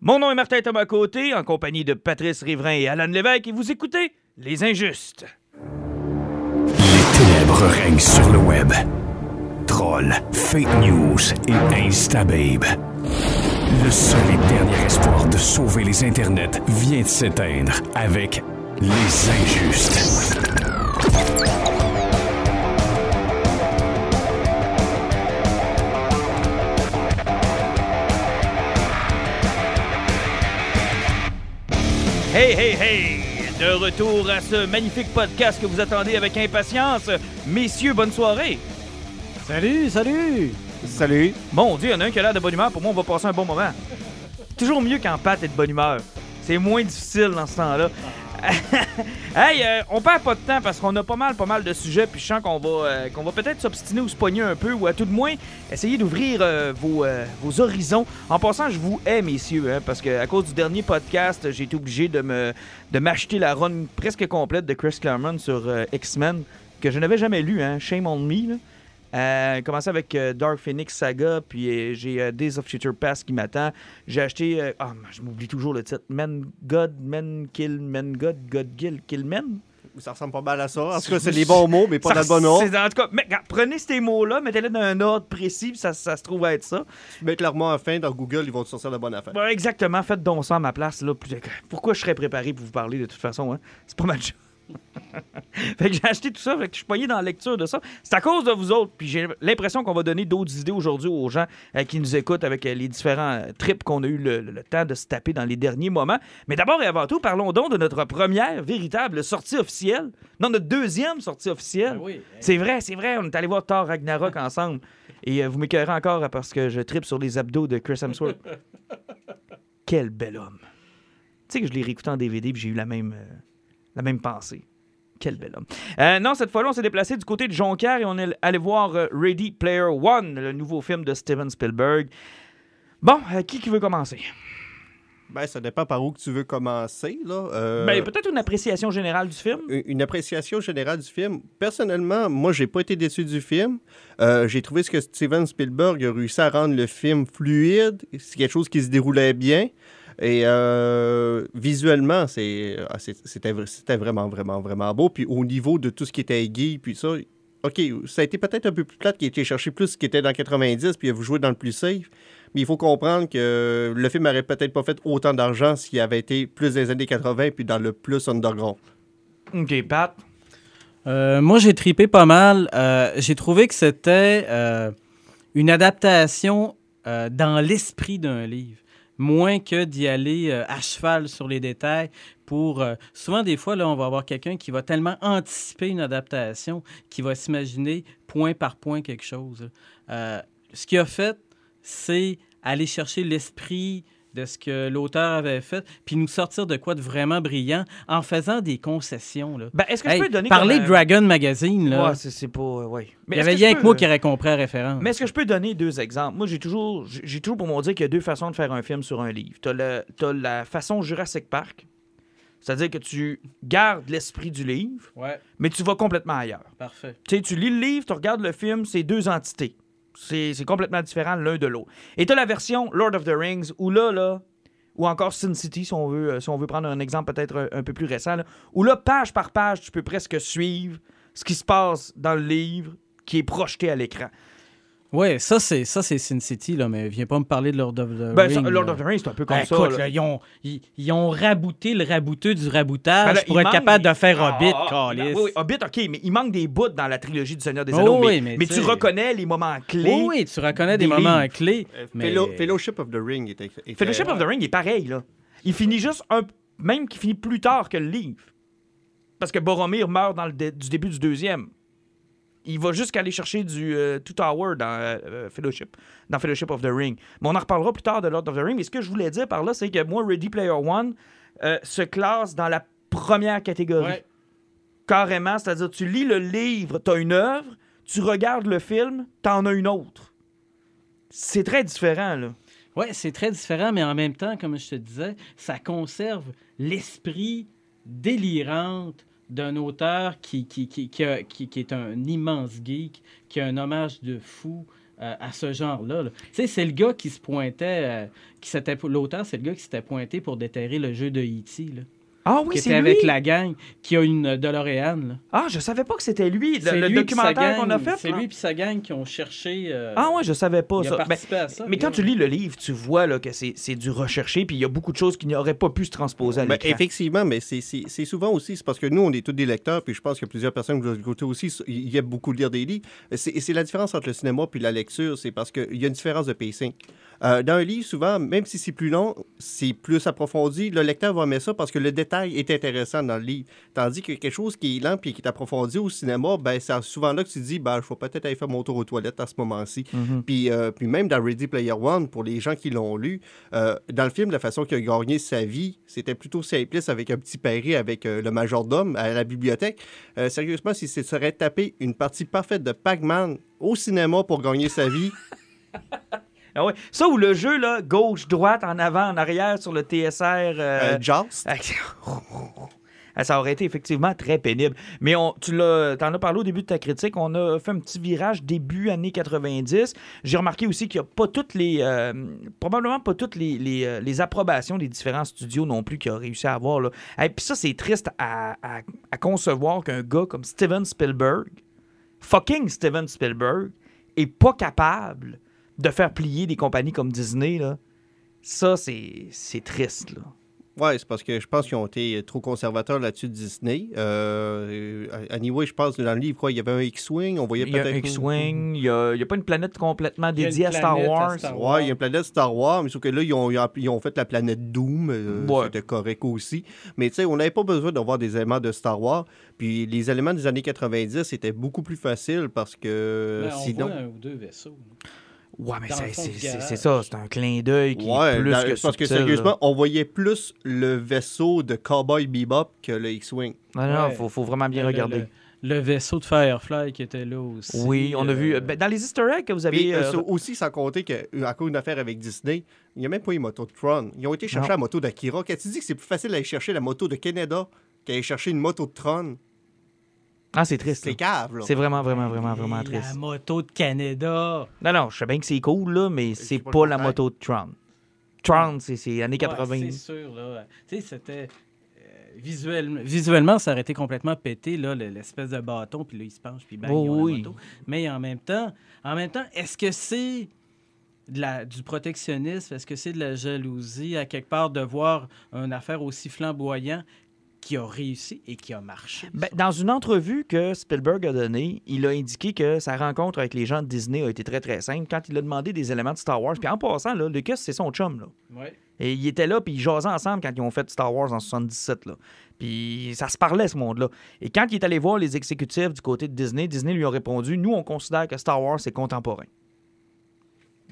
Mon nom est Martin Thomas Côté, en compagnie de Patrice Riverain et Alan Lévesque, et vous écoutez Les Injustes. Les ténèbres règnent sur le web. Trolls, fake news et instababe. Le seul et dernier espoir de sauver les internets vient de s'éteindre avec Les Injustes. Hey, hey, hey! De retour à ce magnifique podcast que vous attendez avec impatience. Messieurs, bonne soirée! Salut, salut! Salut. Mon Dieu, il y en a un qui a l'air de bonne humeur. Pour moi, on va passer un bon moment. Toujours mieux quand Pat est de bonne humeur. C'est moins difficile dans ce temps-là. hey, euh, on perd pas de temps parce qu'on a pas mal, pas mal de sujets. Puis je sens qu'on va, euh, qu'on va peut-être s'obstiner ou se pogner un peu, ou à tout de moins essayer d'ouvrir euh, vos, horizons. En passant, je vous hais, messieurs, hein, parce que à cause du dernier podcast, j'ai été obligé de m'acheter la run presque complète de Chris Claremont sur X-Men que je n'avais jamais lu. Hein, Shame on me. Euh, commencé avec euh, Dark Phoenix Saga, puis euh, j'ai euh, Days of Future Past qui m'attend. J'ai acheté, ah, je m'oublie toujours le titre, Men God, Men Kill, Men God, God Kill, Kill Men? Ça ressemble pas mal à ça. En tout cas, c'est les bons mots, mais pas dans le bon ordre. En tout cas, mais, prenez ces mots-là, mettez-les dans un ordre précis, puis ça, ça se trouve être ça. Mais clairement, à fin, dans Google, ils vont te sortir la bonne affaire. Exactement, faites donc ça à ma place. Là. Pourquoi je serais préparé pour vous parler de toute façon? Hein? C'est pas mal. fait que j'ai acheté tout ça, fait que je suis poigné dans la lecture de ça. C'est à cause de vous autres, puis j'ai l'impression qu'on va donner d'autres idées aujourd'hui aux gens euh, qui nous écoutent avec euh, les différents euh, trips qu'on a eu le, le- le temps de se taper dans les derniers moments. Mais d'abord et avant tout, parlons donc de notre première véritable sortie officielle. Non, notre deuxième sortie officielle. oui. C'est vrai, c'est vrai. On est allé voir Thor Ragnarok ensemble. Et vous m'écœurez encore euh, parce que je tripe sur les abdos de Chris Hemsworth. Quel bel homme. Tu sais que je l'ai réécouté en DVD et j'ai eu la même, la même pensée. Quel bel homme. Euh, non, cette fois-là, on s'est déplacé du côté de Jonquière et on est allé voir euh, Ready Player One, le nouveau film de Steven Spielberg. Bon, euh, qui qui veut commencer? Ben, ça dépend par où que tu veux commencer, là. Euh, Ben, peut-être une appréciation générale du film. une une appréciation générale du film. Personnellement, moi, j'ai pas été déçu du film. Euh, j'ai trouvé ce que Steven Spielberg a réussi à rendre le film fluide. C'est quelque chose qui se déroulait bien. Et euh, visuellement, c'est, ah, c'était, vra- c'était vraiment, vraiment, vraiment beau. Puis au niveau de tout ce qui était aiguille, puis ça, OK, ça a été peut-être un peu plus plate qui a été cherché plus ce qui était dans 90, puis vous jouez dans le plus safe. Mais il faut comprendre que le film aurait peut-être pas fait autant d'argent s'il avait été plus des années 80 puis dans le plus underground. OK, Pat? Euh, moi, j'ai tripé pas mal. Euh, j'ai trouvé que c'était euh, une adaptation euh, dans l'esprit d'un livre, moins que d'y aller euh, à cheval sur les détails. Pour euh, souvent des fois là, on va avoir quelqu'un qui va tellement anticiper une adaptation, qui va s'imaginer point par point quelque chose. Euh, ce qu'il a fait, c'est aller chercher l'esprit de ce que l'auteur avait fait, puis nous sortir de quoi de vraiment brillant en faisant des concessions. Là. Ben, est-ce que Hey, je peux donner parler comme, Dragon Magazine, là. Ouais, c'est pas... euh, ouais. Mais il y avait rien que moi qui aurait compris la référence. Mais est-ce que je peux donner deux exemples? Moi, j'ai toujours, j'ai toujours pour mon dire qu'il y a deux façons de faire un film sur un livre. Tu as, la façon Jurassic Park, c'est-à-dire que tu gardes l'esprit du livre, Ouais, mais tu vas complètement ailleurs. parfait. Tu sais, tu lis le livre, tu regardes le film, c'est deux entités. C'est complètement différent l'un de l'autre. Et tu as la version Lord of the Rings, où là, là, ou encore Sin City, si on veut, euh, prendre un exemple peut-être un, un peu plus récent, où là, page par page, tu peux presque suivre ce qui se passe dans le livre qui est projeté à l'écran. Ouais, ça c'est ça c'est Sin City là, mais viens pas me parler de Lord of the Ben, Rings. Lord là. of the Rings, c'est un peu comme Ben, ça. écoute, là. là, ils, ont, ils, ils ont rabouté le rabouteux du raboutage Ben là, pour être manque capable des- de faire Ah, Hobbit, ah, câlisse. oui, oui, Hobbit, OK, mais il manque des bouts dans la trilogie du Seigneur des Oh Anneaux. oui, mais, mais mais tu reconnais les moments clés. Oui, oui, tu reconnais des, des moments livres. clés. Mais... Fellow- Fellowship of the Ring était- Fellowship of the Ring est pareil, là. Il finit juste un. Même qu'il finit plus tard que le livre. Parce que Boromir meurt dans le dé- du début du deuxième. Il va jusqu'à aller chercher du euh, Two Tower dans euh, euh, Fellowship, dans Fellowship of the Ring. Mais on en reparlera plus tard de Lord of the Ring. Mais ce que je voulais dire par là, c'est que moi, Ready Player One euh, se classe dans la première catégorie. Ouais. Carrément, c'est-à-dire tu lis le livre, tu as une œuvre, tu regardes le film, tu en as une autre. C'est très différent, là. Oui, c'est très différent, mais en même temps, comme je te disais, ça conserve l'esprit délirant d'un auteur qui, qui, qui, qui, qui- est un immense geek, qui a un hommage de fou euh, à ce genre-là. là. Tu sais, c'est le gars qui se pointait, euh, qui l'auteur, c'est le gars qui s'était pointé pour déterrer le jeu de E.T., Ah oui, c'est lui. avec la gang, qui a une DeLorean. Là. Ah, je savais pas que c'était lui, le, C'est le lui documentaire qu'on a gang- fait. C'est lui et sa gang qui ont cherché. euh, Ah ouais, je savais pas il a ça. Ben, à ça. mais quand tu lis le livre, tu vois là, que c'est c'est du recherché, puis il y a beaucoup de choses qui n'auraient pas pu se transposer à Ben, effectivement, mais c'est- c'est c'est souvent aussi, c'est parce que nous, on est tous des lecteurs, puis je pense que plusieurs personnes que vous écoutez aussi, ils aiment beaucoup lire des livres. C'est c'est la différence entre le cinéma puis la lecture, c'est parce qu'il y a une différence de pacing. Euh, dans un livre, souvent, même si c'est plus long, c'est plus approfondi, le lecteur va aimer ça parce que le détail est intéressant dans le livre. Tandis que quelque chose qui est lent puis qui est approfondi au cinéma, ben, c'est souvent là que tu te dis, ben, je vais peut-être aller faire mon tour aux toilettes à ce moment-ci. Mhm. Puis, euh, puis même dans Ready Player One, pour les gens qui l'ont lu, euh, dans le film, la façon qu'il a gagné sa vie, c'était plutôt simpliste avec un petit pari avec le majordome à la bibliothèque. Sérieusement, si ce serait tapé une partie parfaite de Pac-Man au cinéma pour gagner sa vie, Ah ouais. Ça ou le jeu, là, gauche, droite, en avant, en arrière, sur le TSR. euh, euh, Joust, Ah, Ça aurait été effectivement très pénible. Mais on, tu l'as, t'en as parlé au début de ta critique. On a fait un petit virage début années 90. J'ai remarqué aussi qu'il n'y a pas toutes les. euh, probablement pas toutes les, les, euh, les approbations des différents studios non plus qu'il a réussi à avoir. Là. Et puis ça, c'est triste à, à- à concevoir qu'un gars comme Steven Spielberg, fucking Steven Spielberg, est pas capable de faire plier des compagnies comme Disney. Là. Ça, c'est, c'est triste. Là. Ouais, c'est parce que je pense qu'ils ont été trop conservateurs là-dessus de Disney. Euh, anyway, je pense que dans le livre, quoi, il y avait un X-Wing, on voyait Il y a un. X-Wing, il n'y a, il y a pas une planète complètement dédiée à Star Wars. Star- Ouais, il y a une planète Star Wars, mais sauf que là, ils ont, ils ont- fait la planète Doom. euh, Ouais. C'était correct aussi. Mais tu sais, on n'avait pas besoin d'avoir des éléments de Star Wars. Puis les éléments des années 90, c'était beaucoup plus facile parce que Ben, on sinon. voit un ou deux vaisseaux. Ouais, mais c'est- ça, c'est un clin d'œil qui Ouais, est plus dans- que parce que sérieusement, là. on voyait plus le vaisseau de Cowboy Bebop que le X-Wing. Non, non, Ouais. faut, faut vraiment bien Le- regarder. Le, le vaisseau de Firefly qui était là aussi. Oui, on a vu. euh, ben, dans les Easter eggs que vous avez. euh, euh, ça aussi, sans compter qu'à cause d'une affaire avec Disney, il n'y a même pas eu moto de Tron. Ils ont été chercher Non. la moto d'Akira. Quand tu dis que c'est plus facile d'aller chercher la moto de Canada qu'aller chercher une moto de Tron, Ah, c'est triste. c'est cave, là. C'est vraiment, vraiment, vraiment, vraiment et triste. La moto de Canada. Non, non, je sais bien que c'est cool, là, mais c'est pas pas la moto de Tron. Tron, c'est c'est années 80. Ouais, c'est sûr, là. Tu sais, c'était. euh, visuellement, visuellement, ça aurait été complètement pété, là, le- l'espèce de bâton, puis là, il se penche, puis bang, Oh, ils ont la oui. moto. Mais en même temps, en même temps, est-ce que c'est de la, du protectionnisme? Est-ce que c'est de la jalousie, à quelque part, de voir une affaire aussi flamboyant qui a réussi et qui a marché? Ben, dans une entrevue que Spielberg a donnée, il a indiqué que sa rencontre avec les gens de Disney a été très, très simple quand il a demandé des éléments de Star Wars. Puis en passant, là, Lucas, c'est son chum. Là. Ouais. Et il était là, puis ils jasaient ensemble quand ils ont fait Star Wars en 77. Là. Puis ça se parlait, ce monde-là. Et quand il est allé voir les exécutifs du côté de Disney, Disney lui a répondu Nous, on considère que Star Wars, c'est contemporain.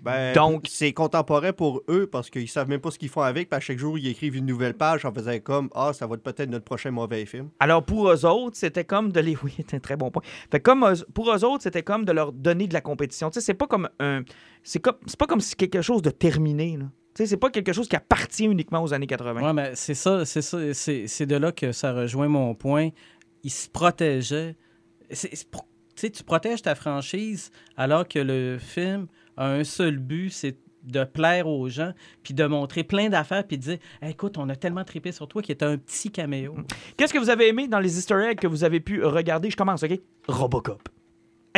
Ben, Donc- c'est contemporain pour eux parce qu'ils savent même pas ce qu'ils font avec. Puis à chaque jour, ils écrivent une nouvelle page en faisant comme Ah, ça va être peut-être notre prochain mauvais film. Alors pour eux autres, c'était comme de les. Oui, c'est un très bon point. Fait comme eux- pour eux autres, c'était comme de leur donner de la compétition. Tu sais, c'est pas comme un. C'est comme... c'est pas comme si quelque chose de terminé. Là. Tu sais, c'est pas quelque chose qui appartient uniquement aux années 80. Oui, mais c'est ça, c'est ça, c'est de là que ça rejoint mon point. Il se protégeait. C'est- c'est pour- Tu sais, tu protèges ta franchise alors que le film un seul but, c'est de plaire aux gens, puis de montrer plein d'affaires, puis de dire écoute, on a tellement trippé sur toi qu'il est un petit caméo. Qu'est-ce que vous avez aimé dans les Easter eggs que vous avez pu regarder? Je commence, OK? Robocop.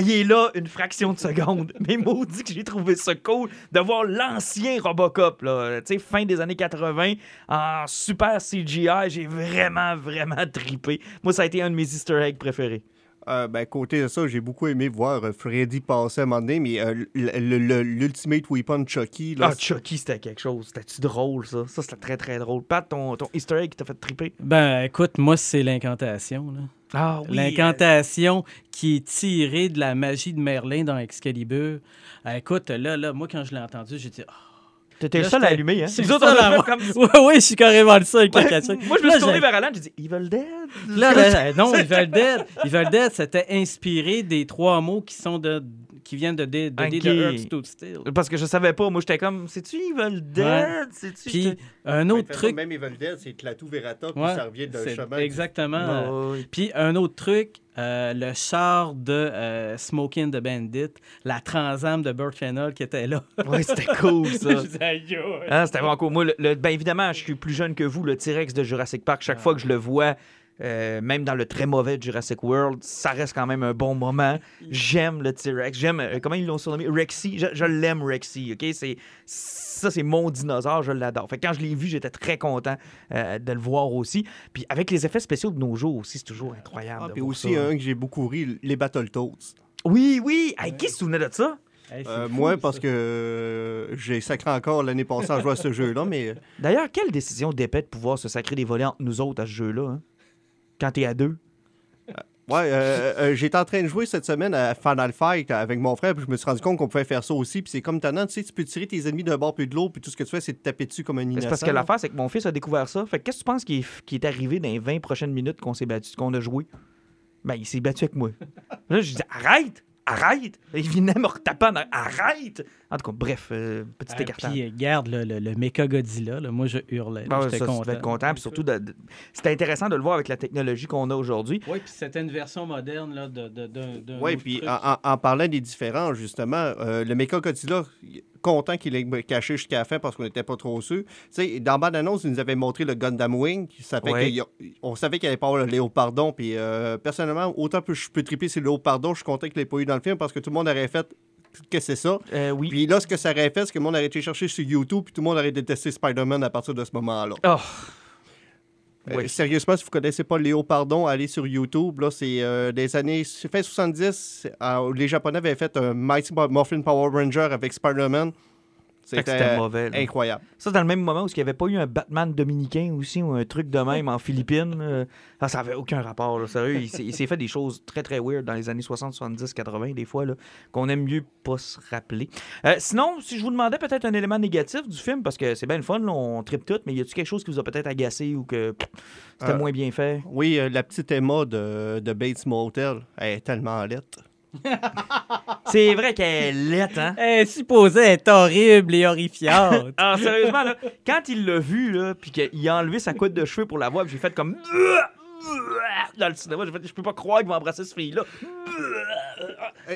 Il est là une fraction de seconde. Mais maudit que j'ai trouvé ça cool de voir l'ancien Robocop, là, fin des années 80, en super CGI. J'ai vraiment, vraiment tripé. Moi, ça a été un de mes Easter eggs préférés. Euh, ben, côté de ça, j'ai beaucoup aimé voir euh, Freddy passer à un moment donné, mais euh, l'Ultimate Weapon Chucky, là, Ah, Chucky, c'était quelque chose. C'était-tu drôle, ça? Ça, c'était très, très drôle. Pat, ton, ton Easter egg qui t'a fait triper? Ben, écoute, moi, c'est l'incantation. là. Ah L'incantation qui est tirée de la magie de Merlin dans Excalibur. Euh, écoute, là, là, moi, quand je l'ai entendu, j'ai dit Ah, T'étais le seul à allumer, hein? c'est Nous le autres, on a fait comme ça. Ouais, ouais, je suis carrément le seul qui a catché. Moi, je me suis tourné vers Alan, j'ai dit Evil Dead. Là, là, non, Evil Dead, Evil Dead, c'était inspiré des trois mots qui sont de qui viennent de Day, de, Day Ok. the Earth Stood Still. Parce que je savais pas. Moi, j'étais comme, c'est-tu Evil Dead? C'est-tu. Puis un autre truc. Même Evil Dead, c'est Klaatu Verata, puis Ouais, ça revient d'un chemin. Exactement. Ah, oui. Puis un autre truc, euh, le char de euh, Smoking the Bandit, la transam de Burt Reynolds qui était là. Ouais, c'était cool, ça. Ah, c'était vraiment cool. Moi, le, le- ben évidemment, je suis plus jeune que vous. Le T-Rex de Jurassic Park, chaque fois que je le vois, euh, même dans le très mauvais Jurassic World, ça reste quand même un bon moment. J'aime le T-Rex. J'aime. euh, comment ils l'ont surnommé? Rexy? Je, je l'aime, Rexy. OK? C'est, ça, c'est mon dinosaure. Je l'adore. Fait que quand je l'ai vu, j'étais très content euh, de le voir aussi. Puis avec les effets spéciaux de nos jours aussi, c'est toujours incroyable. Ah, puis aussi ça. un que j'ai beaucoup ri, les Battletoads. Oui, oui. Hey, qui se souvenait de ça? Hey, c'est Euh, fou, moi, ça. parce que j'ai sacré encore l'année passée en jouant à ce jeu-là, mais D'ailleurs, quelle décision d'épée de pouvoir se sacrer des volets entre nous autres à ce jeu-là, hein? Quand t'es à deux. ouais, euh, euh, j'étais en train de jouer cette semaine à Final Fight avec mon frère, puis je me suis rendu compte qu'on pouvait faire ça aussi, puis c'est comme tannant, tu sais, tu peux tirer tes ennemis d'un bord puis de l'autre, puis tout ce que tu fais, c'est de taper dessus comme un Mais innocent. C'est parce que l'affaire, c'est que mon fils a découvert ça. Fait que qu'est-ce que tu penses qui est, est arrivé dans les 20 prochaines minutes qu'on s'est battu, qu'on a joué? Ben, il s'est battu avec moi. Là, je dis arrête! Arrête! Il venait me retaper en. Arrête! En tout cas, bref, euh, petit Ah, écartage. Puis, euh, garde le, le, le Mecha Godzilla. là. Moi, je hurlais. Ben ouais, J'étais content. être content. Puis surtout, de- de- c'était intéressant de le voir avec la technologie qu'on a aujourd'hui. Oui, puis c'était une version moderne là, de, de, d'un- Oui, puis truc. en, en- en parlant des différences, justement, euh, le Mecha Godzilla, content qu'il ait caché jusqu'à la fin parce qu'on n'était pas trop sûr. Tu sais, dans bande annonce, ils nous avaient montré le Gundam Wing. Ça fait Ouais. savait qu'il n'y avait pas le Léopardon. Puis euh, personnellement, autant que je peux triper sur le Léopardon, je suis content qu'il n'ait pas eu dans le film parce que tout le monde aurait fait que c'est ça. Euh, oui. Puis là, ce que ça aurait fait, c'est que le monde aurait été chercher sur YouTube, puis tout le monde aurait détesté Spider-Man à partir de ce moment-là. Oh, Oui. sérieusement, si vous connaissez pas Léo Pardon, allez sur YouTube. Là, c'est euh, des années fin 70. euh, les Japonais avaient fait un Mighty Morphin Power Ranger avec Spider-Man. C'était mauvais, là. incroyable. Ça, dans le même moment où il n'y avait pas eu un Batman dominicain aussi ou un truc de même en Philippines. ça n'avait aucun rapport. là. Sérieux, il s'est- fait des choses très, très weird dans les années 60, 70, 80, des fois, qu'on aime mieux pas se rappeler. Euh, sinon, si je vous demandais peut-être un élément négatif du film, parce que c'est bien le fun, là, on tripe tout, mais y a-tu quelque chose qui vous a peut-être agacé ou que c'était Euh, moins bien fait? Oui, euh, la petite Emma de, de Bates Motel, elle est tellement laite. C'est vrai qu'elle est laite, hein? Elle est supposée être horrible et horrifiante. Ah, sérieusement, là, quand il l'a vu, là, puis qu'il a enlevé sa couette de cheveux pour la voir, puis j'ai fait comme. Dans le cinéma, j'ai fait, je peux pas croire qu'il va embrasser cette fille-là.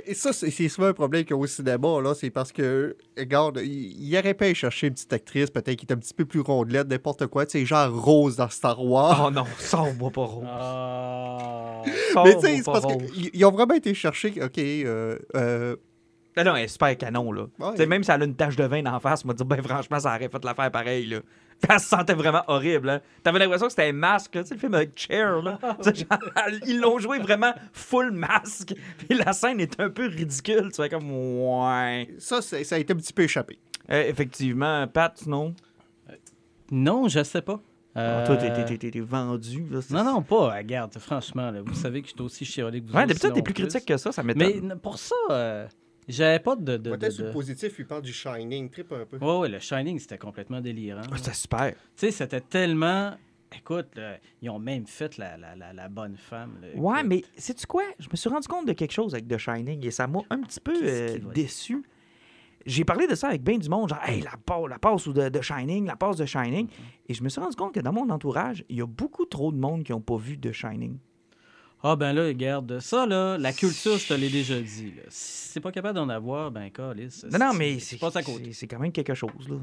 Et ça, c'est souvent un problème qu'il y a au cinéma, là. C'est parce que, regarde, il, il aurait aller chercher une petite actrice, peut-être qui est un petit peu plus rondelette, n'importe quoi. Tu sais, genre Rose dans Star Wars. Oh non, sors-moi pas rose. Ah. Mais tu sais, c'est pas parce rose. qu'ils ont vraiment été chercher, OK, euh, euh, Ah non, elle est super canon, là. Ouais. Même si elle a une tache de vin d'en face, m'a dit, ben franchement, ça aurait fait l'affaire pareil, là. Elle se sentait vraiment horrible, hein. T'avais l'impression que c'était un masque, là. Tu sais, le film avec Cher, là. Genre, ils l'ont joué vraiment full masque. Puis la scène est un peu ridicule. Tu fais comme, ouais. ça, ça a été un petit peu échappé. Euh, effectivement, Pat, non? Non, je sais pas. Ah, toi, t'es- Euh, t'es- t'es t'es vendu, là. Non, non, pas. Regarde, franchement, là, vous savez que je suis aussi chialé que vous Ouais, d'habitude, t'es plus critique que ça, ça Mais m'étonne. n- pour ça, euh, j'avais pas de... Peut-être sur de- le positif, il parle du Shining, trip un peu. Ouais, ouais, le Shining, c'était complètement délirant. Ah, C'était super. Tu sais, c'était tellement... Écoute, là, ils ont même fait la, la, la, la bonne femme. là. Ouais, Écoute. mais sais-tu quoi? Je me suis rendu compte de quelque chose avec The Shining et ça m'a un petit peu euh, déçu. J'ai parlé de ça avec bien du monde, genre, hey, la, pa- la passe ou de, de Shining, la passe de Shining. Et je me suis rendu compte que dans mon entourage, il y a beaucoup trop de monde qui n'ont pas vu The Shining. Ah ben là, regarde, ça là, la culture, je te l'ai déjà dit. Là. Si c'est pas capable d'en avoir, ben calice. Non, non, mais c'est pas à côté. c'est- quand même quelque chose, là.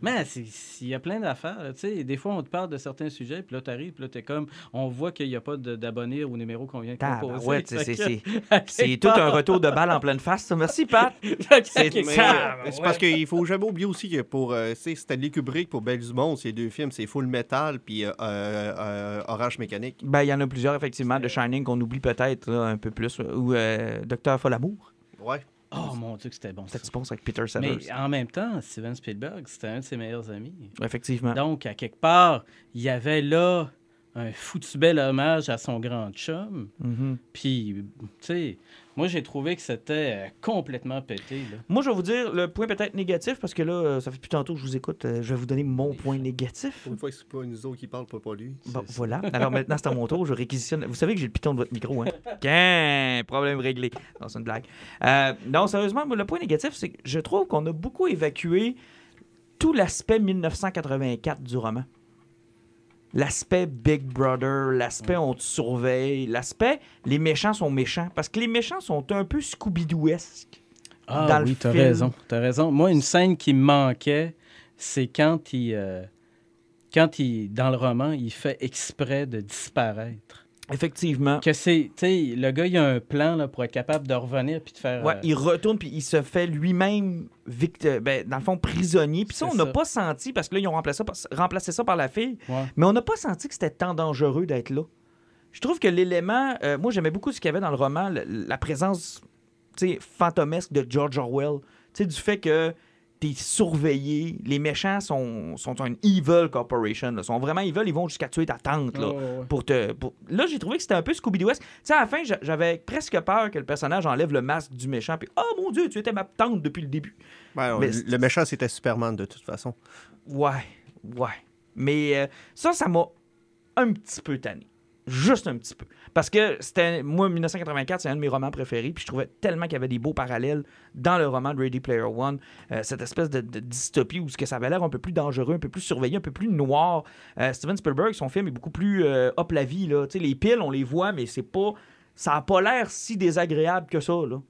Mais c'est- il y a plein d'affaires. là, Tu sais, des fois, on te parle de certains sujets, puis là, t'arrives, puis là, t'es comme, on voit qu'il n'y a pas d'abonnés au numéro qu'on vient de composer. Tabarouette, c'est- tout un retour de balle en pleine face, ça. Merci, Pat. C'est- ouais. parce qu'il faut jamais oublier aussi que pour euh, tu sais, Stanley Kubrick, pour Belle du Monde, ces deux films, c'est Full Metal puis euh, euh, euh, Orange Mécanique. Ben, il y en a plusieurs, effectivement, de Shining qu'on oublie peut-être là, un peu plus. Ou euh, Docteur Folamour. Ouais. Oh mon Dieu, que c'était bon. tu penses avec Peter Sellers? Mais en même temps, Steven Spielberg, c'était un de ses meilleurs amis. Effectivement. Donc, à quelque part, il y avait là un foutu bel hommage à son grand chum. Mhm. Puis, tu sais, moi, j'ai trouvé que c'était euh, complètement pété. Là. Moi, je vais vous dire le point peut-être négatif, parce que là, euh, ça fait plus tantôt que je vous écoute. euh, je vais vous donner mon point négatif. Une fois que c'est pas nous autres qui parlent, pas, pas lui. Bon, voilà. Alors maintenant, c'est à mon tour. Je réquisitionne. Vous savez que j'ai le piton de votre micro, hein? Qu'un problème réglé. Non, c'est une blague. Euh, non, sérieusement, le point négatif, c'est que je trouve qu'on a beaucoup évacué tout l'aspect 1984 du roman. L'aspect Big Brother, l'aspect on te surveille, l'aspect les méchants sont méchants. Parce que les méchants sont un peu Scooby-Doo-esques. Ah Dans oui, t'as raison, t'as raison. Moi, une scène qui me manquait, c'est quand il, euh, quand il, dans le roman, il fait exprès de disparaître. Effectivement. Que c'est, tu sais, le gars, il a un plan là, pour être capable de revenir puis de faire. Ouais, euh, il retourne puis il se fait lui-même vict- ben, dans le fond prisonnier. Puis ça, on n'a pas senti parce que là ils ont remplacé ça, par, remplacé ça par la fille, ouais. mais on n'a pas senti que c'était tant dangereux d'être là. Je trouve que l'élément, euh, moi j'aimais beaucoup ce qu'il y avait dans le roman, le- la présence, tu sais, fantomesque de George Orwell, tu sais du fait que t'es surveillé, les méchants sont sont une evil corporation, là. sont vraiment evil, ils vont jusqu'à tuer ta tante là ouais, pour te. pour- Là, j'ai trouvé que c'était un peu Scooby-Doo. Tu sais, à la fin, j'a- j'avais presque peur que le personnage enlève le masque du méchant. Puis, oh mon Dieu, tu étais ma tante depuis le début. Ouais, Mais le méchant, c'était Superman de toute façon. Ouais, ouais. Mais euh, ça, ça m'a un petit peu tanné. Juste un petit peu. Parce que c'était. Moi, 1984, c'est un de mes romans préférés. Puis je trouvais tellement qu'il y avait des beaux parallèles dans le roman de Ready Player One. euh, cette espèce de, dystopie où ce que ça avait l'air un peu plus dangereux, un peu plus surveillé, un peu plus noir. Euh, Steven Spielberg, son film est beaucoup plus euh, up la vie. Là. Tu sais, les piles, on les voit, mais c'est pas. Ça a pas l'air si désagréable que ça. Là.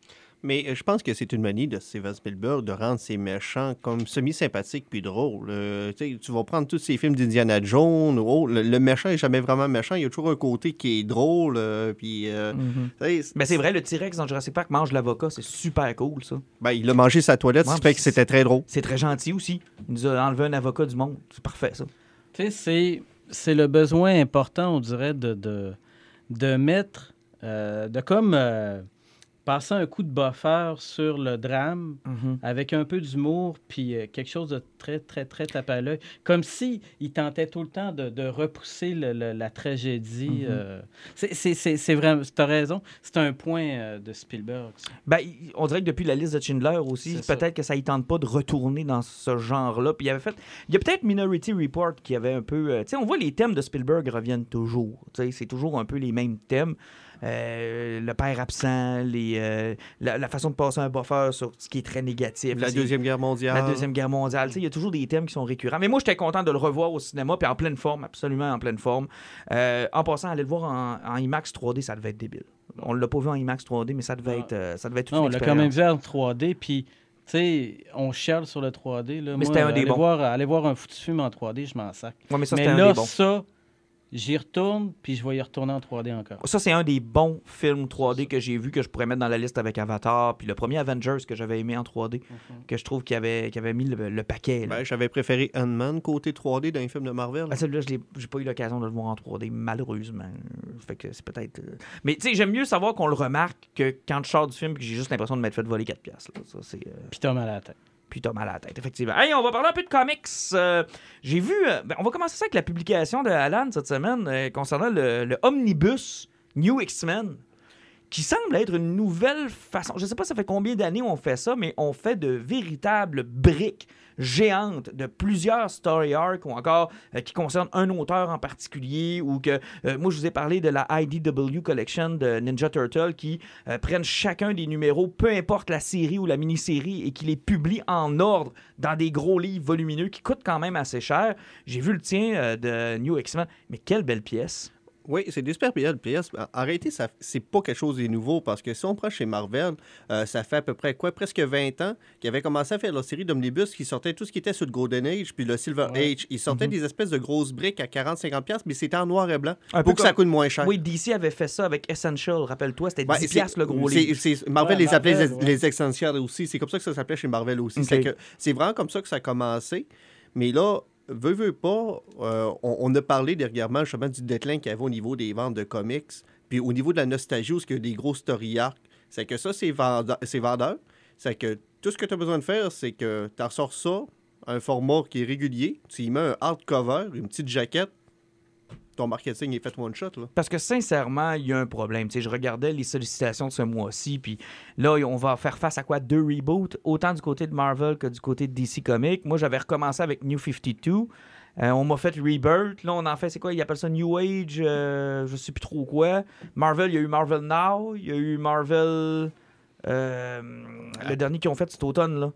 Mais euh, je pense que c'est une manie de Steven Spielberg de rendre ses méchants comme semi-sympathiques puis drôles. Euh, tu sais, tu vas prendre tous ces films d'Indiana Jones ou autre, le, le méchant est jamais vraiment méchant. Il y a toujours un côté qui est drôle. euh, puis, euh, sais, Mais c'est vrai, le T-Rex dans Jurassic Park mange l'avocat. C'est super cool, ça. ben, il a mangé sa toilette, Ouais, ce qui fait que c'était très drôle. C'est très gentil aussi. Il nous a enlevé un avocat du monde. C'est parfait, ça. Tu sais, c'est, c'est le besoin important, on dirait, de, de, de mettre, euh, de comme euh, passer un coup de buffer sur le drame avec un peu d'humour, puis euh, quelque chose de très, très, très tape à l'œil. Comme si il tentait tout le temps de, de repousser le- le- la tragédie. Mhm. euh. C'est, vraiment, tu as raison, c'est un point euh, de Spielberg. Ben, on dirait que depuis la liste de Schindler aussi, peut-être que ça ne tente pas de retourner dans ce genre-là. Puis il avait fait. Il y a peut-être Minority Report qui avait un peu. tu sais, on voit les thèmes de Spielberg reviennent toujours. C'est toujours un peu les mêmes thèmes. Euh, le père absent, les, euh, la, la façon de passer un buffer sur ce qui est très négatif. La Deuxième Guerre mondiale. La Deuxième Guerre mondiale. Tu sais, Il y a toujours des thèmes qui sont récurrents. Mais moi, j'étais content de le revoir au cinéma, puis en pleine forme, absolument en pleine forme. Euh, en passant, aller le voir en, en IMAX 3D, ça devait être débile. On l'a pas vu en IMAX 3D, mais ça devait être, euh, ça devait être toute Non, on l'a quand même vu en 3D, puis, tu sais, on chiale sur le 3D. Là. Moi, c'était un des aller bons. Voir, aller voir un foutu film en 3D, je m'en sac. Ouais, mais ça, Mais un là, des bons. ça, j'y retourne, puis je vais y retourner en 3D encore. Ça, c'est un des bons films 3D que j'ai vu, que je pourrais mettre dans la liste avec Avatar. Puis le premier Avengers que j'avais aimé en 3D, que je trouve qu'il avait, qu'il avait mis le, le paquet. Ben, J'avais préféré Ant-Man côté 3D dans les films de Marvel. Ah, celui-là, je l'ai- j'ai pas eu l'occasion de le voir en 3D, malheureusement. Fait que c'est peut-être. euh, Mais tu sais, j'aime mieux savoir qu'on le remarque que quand je sors du film que j'ai juste l'impression de m'être fait voler 4 piastres. là. Ça, c'est. euh, Puis t'as mal à la tête. Puis mal à la tête, effectivement. Hey, on va parler un peu de comics. Euh, J'ai vu. euh, ben, on va commencer ça avec la publication de Alan cette semaine euh, concernant le omnibus New X-Men, qui semble être une nouvelle façon. Je sais pas, ça fait combien d'années on fait ça, mais on fait de véritables briques géantes de plusieurs story arcs ou encore euh, qui concernent un auteur en particulier ou que euh, moi je vous ai parlé de la IDW collection de Ninja Turtle qui euh, prennent chacun des numéros peu importe la série ou la mini-série et qui les publient en ordre dans des gros livres volumineux qui coûtent quand même assez cher. J'ai vu le tien de New X-Men, mais quelle belle pièce. Oui, c'est des super belles pièces. En en réalité, ça, c'est pas quelque chose de nouveau parce que si on prend chez Marvel, euh, ça fait à peu près quoi, presque 20 ans qu'ils avaient commencé à faire leur série d'omnibus qui sortait tout ce qui était sur le Golden Age puis le Silver Ouais. Age. Ils sortaient des espèces de grosses briques à 40-50$, piastres, mais c'était en noir et blanc Un peu pour que ça coûte moins cher. Oui, DC avait fait ça avec Essential, rappelle-toi, c'était Ouais, 10 c'est- piastres le gros livre. c'est- Marvel Ouais, les appelait Marvel, les, ouais. les Essentials aussi. C'est comme ça que ça s'appelait chez Marvel aussi. Ok. C'est que- C'est vraiment comme ça que ça a commencé. Mais là, veut, veut pas, euh, on, a parlé dernièrement justement du déclin qu'il y avait au niveau des ventes de comics. Puis au niveau de la nostalgie, où il y des gros story arcs. C'est que ça, c'est vendeur. C'est vendeur. C'est que tout ce que tu as besoin de faire, c'est que tu ressors ça, un format qui est régulier. Tu y mets un hardcover, une petite jaquette. Ton marketing est fait one shot. Là. Parce que sincèrement, il y a un problème. Tu sais, je regardais les sollicitations de ce mois-ci, puis là, on va faire face à quoi? Deux reboots, autant du côté de Marvel que du côté de DC Comics. Moi, j'avais recommencé avec New 52. Euh, on m'a fait Rebirth. Là, on en fait, c'est quoi? Ils appellent ça New Age, euh, je sais plus trop quoi. Marvel, il y a eu Marvel Now, il y a eu Marvel. euh, le dernier qu'ils ont fait cet automne, là.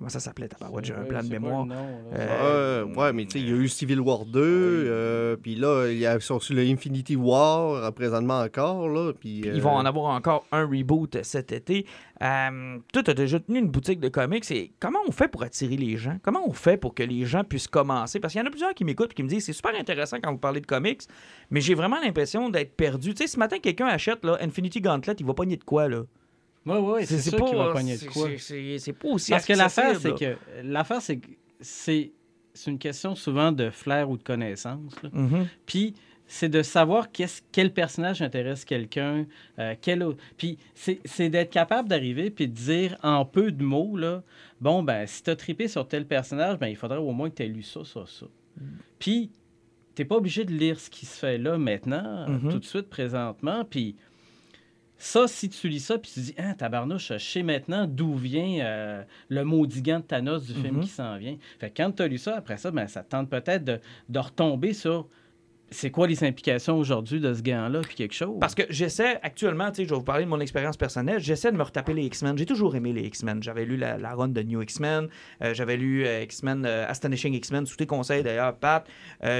Comment ça s'appelait tabarouette? J'ai un plan de mémoire. nom? Euh, Ouais, mais tu sais, il y a eu Civil War 2, euh, puis là, il y a, ils sont sur le Infinity War, euh, présentement encore, là, puis... Ils vont en avoir encore un reboot cet été. Euh, toi, tu as déjà tenu une boutique de comics. Et comment on fait pour attirer les gens? Comment on fait pour que les gens puissent commencer? Parce qu'il y en a plusieurs qui m'écoutent et qui me disent c'est super intéressant quand vous parlez de comics, mais j'ai vraiment l'impression d'être perdu. Tu sais, ce matin, quelqu'un achète là, Infinity Gauntlet, il va pogner de quoi, là? Ouais, ouais, c'est sûr qu'il va pogner de c'est- quoi. c'est- pas aussi Parce que l'affaire, c'est que l'affaire, c'est que c'est une question souvent de flair ou de connaissance. Mhm. Puis c'est de savoir quel personnage intéresse quelqu'un, euh, quel autre. Puis c'est d'être capable d'arriver puis de dire en peu de mots, là, bon, ben, si tu as trippé sur tel personnage, ben, il faudrait au moins que tu aies lu ça, ça, ça. Puis t'es pas obligé de lire ce qui se fait là maintenant, Mhm. tout de suite, présentement. Puis ça, si tu lis ça, puis tu dis, ah, tabarnouche, je sais maintenant d'où vient euh, le maudit gant de Thanos du film Mhm. qui s'en vient. Fait que quand tu as lu ça, après ça, ben, ça te tente peut-être de, de retomber sur c'est quoi les implications aujourd'hui de ce gant-là, puis quelque chose? Parce que j'essaie actuellement, tu sais, je vais vous parler de mon expérience personnelle, j'essaie de me retaper les X-Men. J'ai toujours aimé les X-Men. J'avais lu la, run de New X-Men, euh, j'avais lu euh, X-Men, euh, Astonishing X-Men, sous tes conseils d'ailleurs, Pat.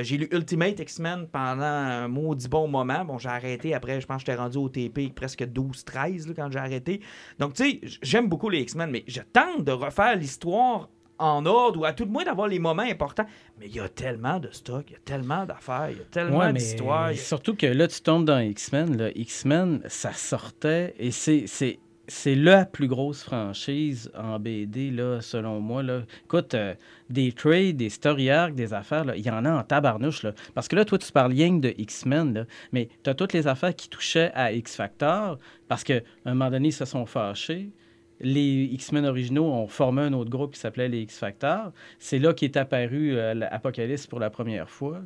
J'ai lu Ultimate X-Men pendant un maudit bon moment. Bon, j'ai arrêté après, je pense que j'étais rendu au TP presque 12-13 là, quand j'ai arrêté. Donc, tu sais, j'aime beaucoup les X-Men, mais je tente de refaire l'histoire en ordre ou à tout le moins d'avoir les moments importants. Mais il y a tellement de stock, il y a tellement d'affaires, il y a tellement Ouais, d'histoires. a- Surtout que là, tu tombes dans X-Men. X-Men, ça sortait et c'est. c'est la plus grosse franchise en BD, là, selon moi. Là. Écoute, euh, des trades, des story arcs, des affaires, là, il y en a en tabarnouche. Là. Parce que là, toi, tu parles rien de X-Men, mais tu as toutes les affaires qui touchaient à X-Factor, parce qu'à un moment donné, ils se sont fâchés. Les X-Men originaux ont formé un autre groupe qui s'appelait les X-Factor. C'est là qu'est apparu euh, l'Apocalypse pour la première fois.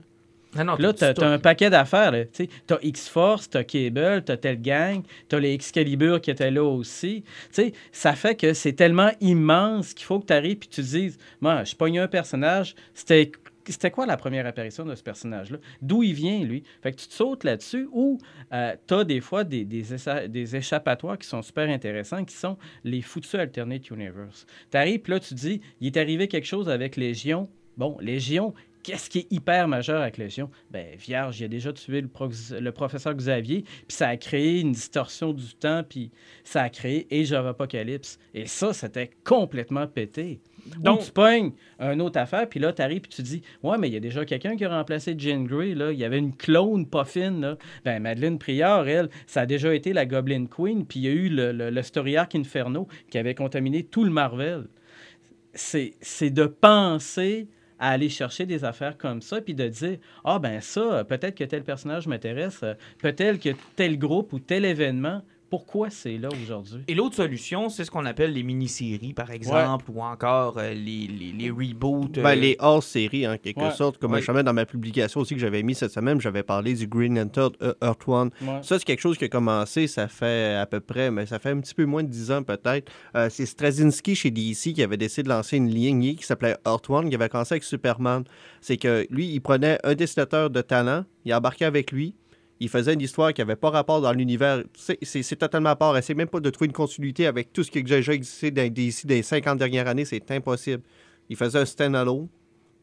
Ah non, Là, stock. as un paquet d'affaires. Tu T'as X-Force, t'as Cable, t'as telle gang, t'as les Excalibur qui étaient là aussi. Tu sais, ça fait que c'est tellement immense qu'il faut que tu arrives et tu te dises Moi, je pogne un personnage, c'était. C'était quoi la première apparition de ce personnage-là? D'où il vient, lui? Fait que tu te sautes là-dessus ou tu as des fois des, des, écha- des échappatoires qui sont super intéressants, qui sont les foutus Alternate Universe. Tu arrives, là, tu dis, il est arrivé quelque chose avec Légion. Bon, Légion, qu'est-ce qui est hyper majeur avec Légion? Ben, Vierge, il a déjà tué le, le professeur Xavier, puis ça a créé une distorsion du temps, puis ça a créé Age of Apocalypse. Et ça, c'était complètement pété. Donc, tu pognes une autre affaire, puis là, tu arrives, puis tu dis, ouais, mais il y a déjà quelqu'un qui a remplacé Jean Grey, là. Il y avait une clone pas fine, là. Ben, Madeleine Prieur, elle, ça a déjà été la Goblin Queen, puis il y a eu le, le, le Story Arc Inferno qui avait contaminé tout le Marvel c'est c'est de penser à aller chercher des affaires comme ça, puis de dire Ah, ben ça, peut-être que tel personnage m'intéresse, peut-être que tel groupe ou tel événement, pourquoi c'est là aujourd'hui? Et l'autre solution, c'est ce qu'on appelle les mini-séries, par exemple, ou encore euh, les, les, les reboots. euh, Ben, les hors-séries, en quelque Ouais. sorte. Comme Ouais. je savais dans ma publication aussi que j'avais mis cette semaine, j'avais parlé du Green Lantern euh, Earth One. Ouais. Ça, c'est quelque chose qui a commencé, ça fait à peu près, mais ça fait un petit peu moins de 10 ans peut-être. Euh, c'est Straczynski chez DC qui avait décidé de lancer une lignée qui s'appelait Earth One, qui avait commencé avec Superman. C'est que lui, il prenait un dessinateur de talent, il embarquait avec lui, il faisait une histoire qui n'avait pas rapport dans l'univers. C'est- totalement à part. Essaye même pas de trouver une continuité avec tout ce qui a déjà existé DC des 50 dernières années, c'est impossible. Il faisait un stand-alone.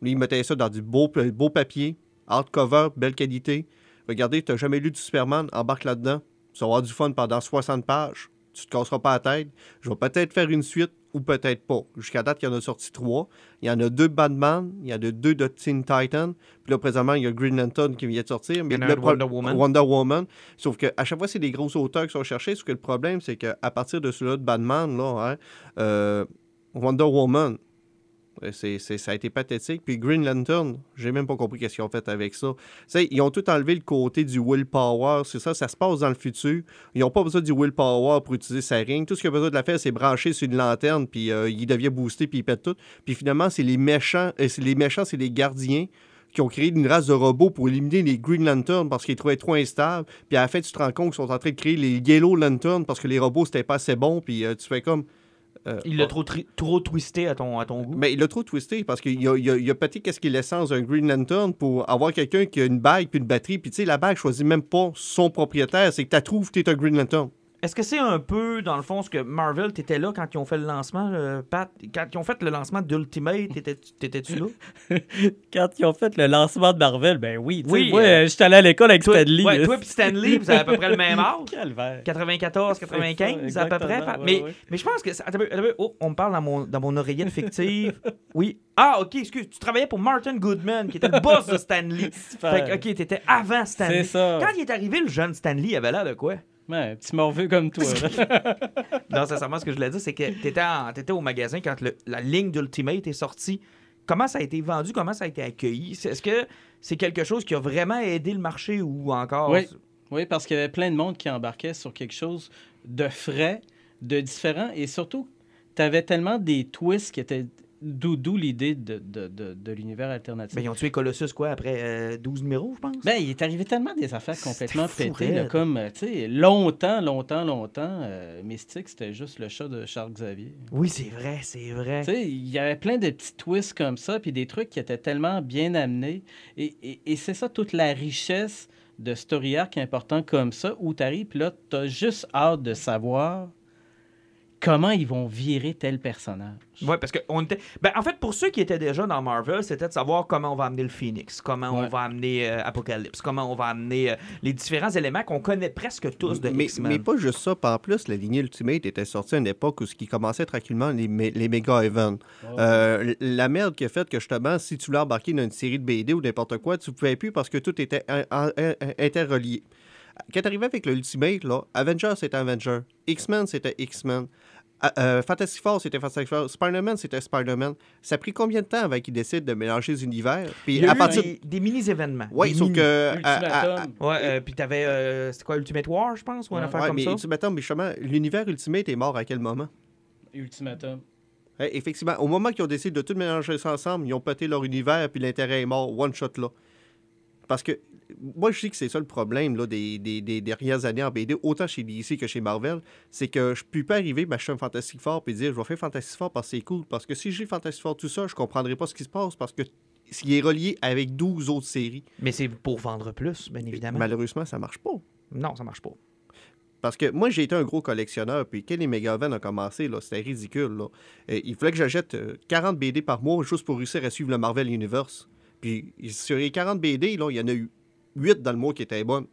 Lui, il mettait ça dans du beau, beau papier, hardcover, belle qualité. Regardez, tu n'as jamais lu du Superman, embarque là-dedans. Tu vas avoir du fun pendant 60 pages. Tu te casseras pas la tête. Je vais peut-être faire une suite ou peut-être pas. Jusqu'à date, il y en a sorti trois. Il y en a deux Batman, il y en a deux de Teen Titan. Puis là, présentement, il y a Green Lantern qui vient de sortir. Mais Il y en a le Wonder Woman. Wonder Woman. Sauf qu'à chaque fois, c'est des gros auteurs qui sont cherchés. Sauf que le problème, c'est qu'à partir de celui-là de Batman, là, hein, euh, Wonder Woman, euh, ça a été pathétique. Puis Green Lantern, j'ai même pas compris qu'est-ce qu'ils ont fait avec ça. Tu sais, ils ont tout enlevé le côté du willpower. C'est ça, ça se passe dans le futur. Ils n'ont pas besoin du willpower pour utiliser sa ring. Tout ce qu'il a besoin de la faire, c'est brancher sur une lanterne, puis euh, il devient boosté, puis il pète tout. Puis finalement, c'est les méchants, euh, c'est les méchants, c'est les gardiens qui ont créé une race de robots pour éliminer les Green Lanterns parce qu'ils trouvaient trop instables. Puis à la fin, tu te rends compte qu'ils sont en train de créer les Yellow Lanterns parce que les robots, c'était pas assez bon. Puis euh, tu fais comme. Euh, Il l'a trop, trop twisté à ton, à ton goût? Mais il a trop twisté parce qu'il a, il a, a pété qu'est-ce qui est l'essence d'un Green Lantern pour avoir quelqu'un qui a une bague puis une batterie. Puis tu sais, la bague choisit même pas son propriétaire. C'est que tu trouves que tu es un Green Lantern. Est-ce que c'est un peu, dans le fond, ce que Marvel, t'étais là quand ils ont fait le lancement, euh, Pat? Quand ils ont fait le lancement d'Ultimate, t'étais- t'étais-tu là? Quand ils ont fait le lancement de Marvel, ben oui. Oui, moi, euh, j'étais allé à l'école avec Toi, Stanley. ouais, toi puis Stanley, vous avez à peu près le même âge. Calvaire. 94, C'est 95 ça, à peu près. ouais, mais, ouais. mais je pense que. ça-. Oh, on me parle dans mon, dans mon oreillette fictive. Oui. Ah, ok, excuse. Tu travaillais pour Martin Goodman, qui était le boss de Stanley. Fait que, ok, t'étais avant Stanley. C'est ça. Quand il est arrivé, le jeune Stanley, il avait l'air de quoi? Ouais, petit morveux comme toi. Non, sincèrement, ce que je voulais dire, c'est que t'étais, en- t'étais au magasin quand le- la ligne d'Ultimate est sortie. Comment ça a été vendu? Comment ça a été accueilli? Est-ce que c'est quelque chose qui a vraiment aidé le marché ou encore? Oui. Oui, parce qu'il y avait plein de monde qui embarquait sur quelque chose de frais, de différent, et surtout, tu avais tellement des twists qui étaient d'où l'idée de, de, de, de l'univers alternatif. Ben, ils ont tué Colossus, quoi, après euh, 12 numéros, je pense? Ben, il est arrivé tellement des affaires complètement pétées, là, comme, euh, tu sais, longtemps, longtemps, longtemps, euh, Mystique, c'était juste le chat de Charles Xavier. Oui, c'est vrai, c'est vrai. Tu sais, il y avait plein de petits twists comme ça, puis des trucs qui étaient tellement bien amenés. Et, et- et c'est ça toute la richesse de story arc important comme ça, où tu arrives, puis là, tu as juste hâte de savoir comment ils vont virer tel personnage. Ouais, parce que on était. Ben, en fait, pour ceux qui étaient déjà dans Marvel, c'était de savoir comment on va amener le Phoenix, comment on va amener euh, Apocalypse, comment on va amener euh, les différents éléments qu'on connaît presque tous de mais, X-Men. mais pas juste ça. En plus, la lignée Ultimate était sortie à une époque où ce qui commençait tranquillement les, mé- les méga events. Euh, la merde qui a fait que justement, si tu voulais embarquer dans une série de BD ou n'importe quoi, tu pouvais plus parce que tout était in- in- in- interrelié. Quand t'arrivais avec le Ultimate, là, Avengers c'était Avenger, X-Men c'était X-Men, euh, Fantastic Four c'était Fantastic Four, Spider-Man c'était Spider-Man. Ça a pris combien de temps avant qu'ils décident de mélanger les univers? Puis Il y a à eu partir. des, des mini-événements. Oui, sauf mini- que. à- à- à- Ultimatum. Ouais, euh, puis t'avais. euh, c'était quoi, Ultimate War, je pense, ou une Ouais. affaire ouais, comme mais ça? Ultimatum, mais justement, l'univers Ultimate est mort à quel moment? Ultimatum. Ouais, effectivement, au moment qu'ils ont décidé de tout mélanger ça ensemble, ils ont pété leur univers, puis l'intérêt est mort, one shot là. Parce que moi, je dis que c'est ça le problème là, des, des, des dernières années en BD, autant chez DC que chez Marvel, c'est que je ne peux pas arriver, m'acheter un Fantastic Four puis dire je vais faire Fantastic Four parce que c'est cool. Parce que si j'ai Fantastic Four tout ça, je comprendrai pas ce qui se passe parce que s'il est relié avec 12 autres séries, Mais c'est pour vendre plus, bien évidemment. malheureusement, ça marche pas. Non, ça marche pas. Parce que moi, j'ai été un gros collectionneur, puis quand les Megavan ont commencé, là, c'était ridicule. Là. Euh, il fallait que j'achète euh, 40 BD par mois juste pour réussir à suivre le Marvel Universe. Puis sur les 40 BD, là, il y en a eu 8 dans le mois qui étaient bonnes.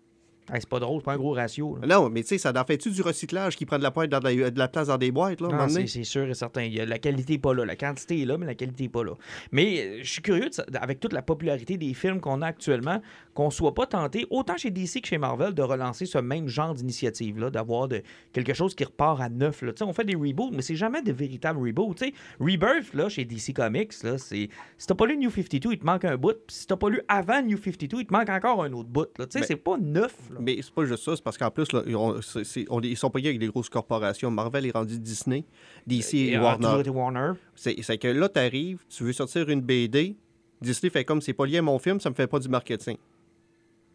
Hey, c'est pas drôle, c'est pas un gros ratio. là. Non, mais tu sais, ça en fait-tu du recyclage qui prend de la, pointe dans la- de la place dans des boîtes, là, Non, c'est sûr et certain. Il y a- la qualité n'est pas là. La quantité est là, mais la qualité n'est pas là. Mais euh, je suis curieux, de avec toute la popularité des films qu'on a actuellement, qu'on soit pas tenté, autant chez DC que chez Marvel, de relancer ce même genre d'initiative-là, d'avoir de, quelque chose qui repart à neuf. Là. On fait des reboots, mais c'est jamais de véritables reboots. Rebirth, là, chez DC Comics, là, c'est si t'as pas lu New 52, il te manque un bout. Puis si t'as pas lu avant New 52, il te manque encore un autre bout. là. Ben, c'est pas neuf. là. Mais c'est pas juste ça, c'est parce qu'en plus, là, ils, ont- c'est- c'est- on- ils sont payés avec des grosses corporations. Marvel est rendu Disney, DC et, Et, euh, toujours Warner. C'est c'est que là, tu arrives, tu veux sortir une BD, Disney fait comme c'est pas lié à mon film, ça me fait pas du marketing.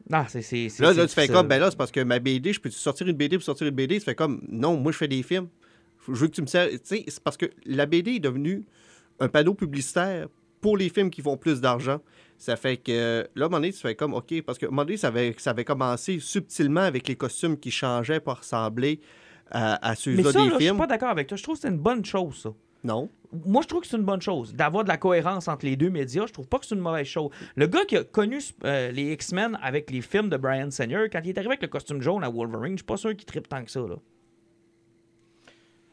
Non, c'est. Là, c'est là, tu fais comme, ben là, c'est parce que ma BD, je peux sortir une BD pour sortir une BD. Tu fais comme, non, moi, je fais des films. Je veux que tu me sers. Tu sais, c'est parce que la BD est devenue un panneau publicitaire pour les films qui font plus d'argent. Ça fait que, là, à un moment donné, tu fais comme, OK, parce que, à un moment donné, ça avait, ça avait commencé subtilement avec les costumes qui changeaient pour ressembler à, ceux-là des là, je suis films. pas d'accord avec toi. Je trouve que c'est une bonne chose, ça. Non. Moi, je trouve que c'est une bonne chose. D'avoir de la cohérence entre les deux médias, je trouve pas que c'est une mauvaise chose. Le gars qui a connu euh, les X-Men avec les films de Brian Singer, quand il est arrivé avec le costume jaune à Wolverine, je suis pas sûr qu'il tripe tant que ça. Là.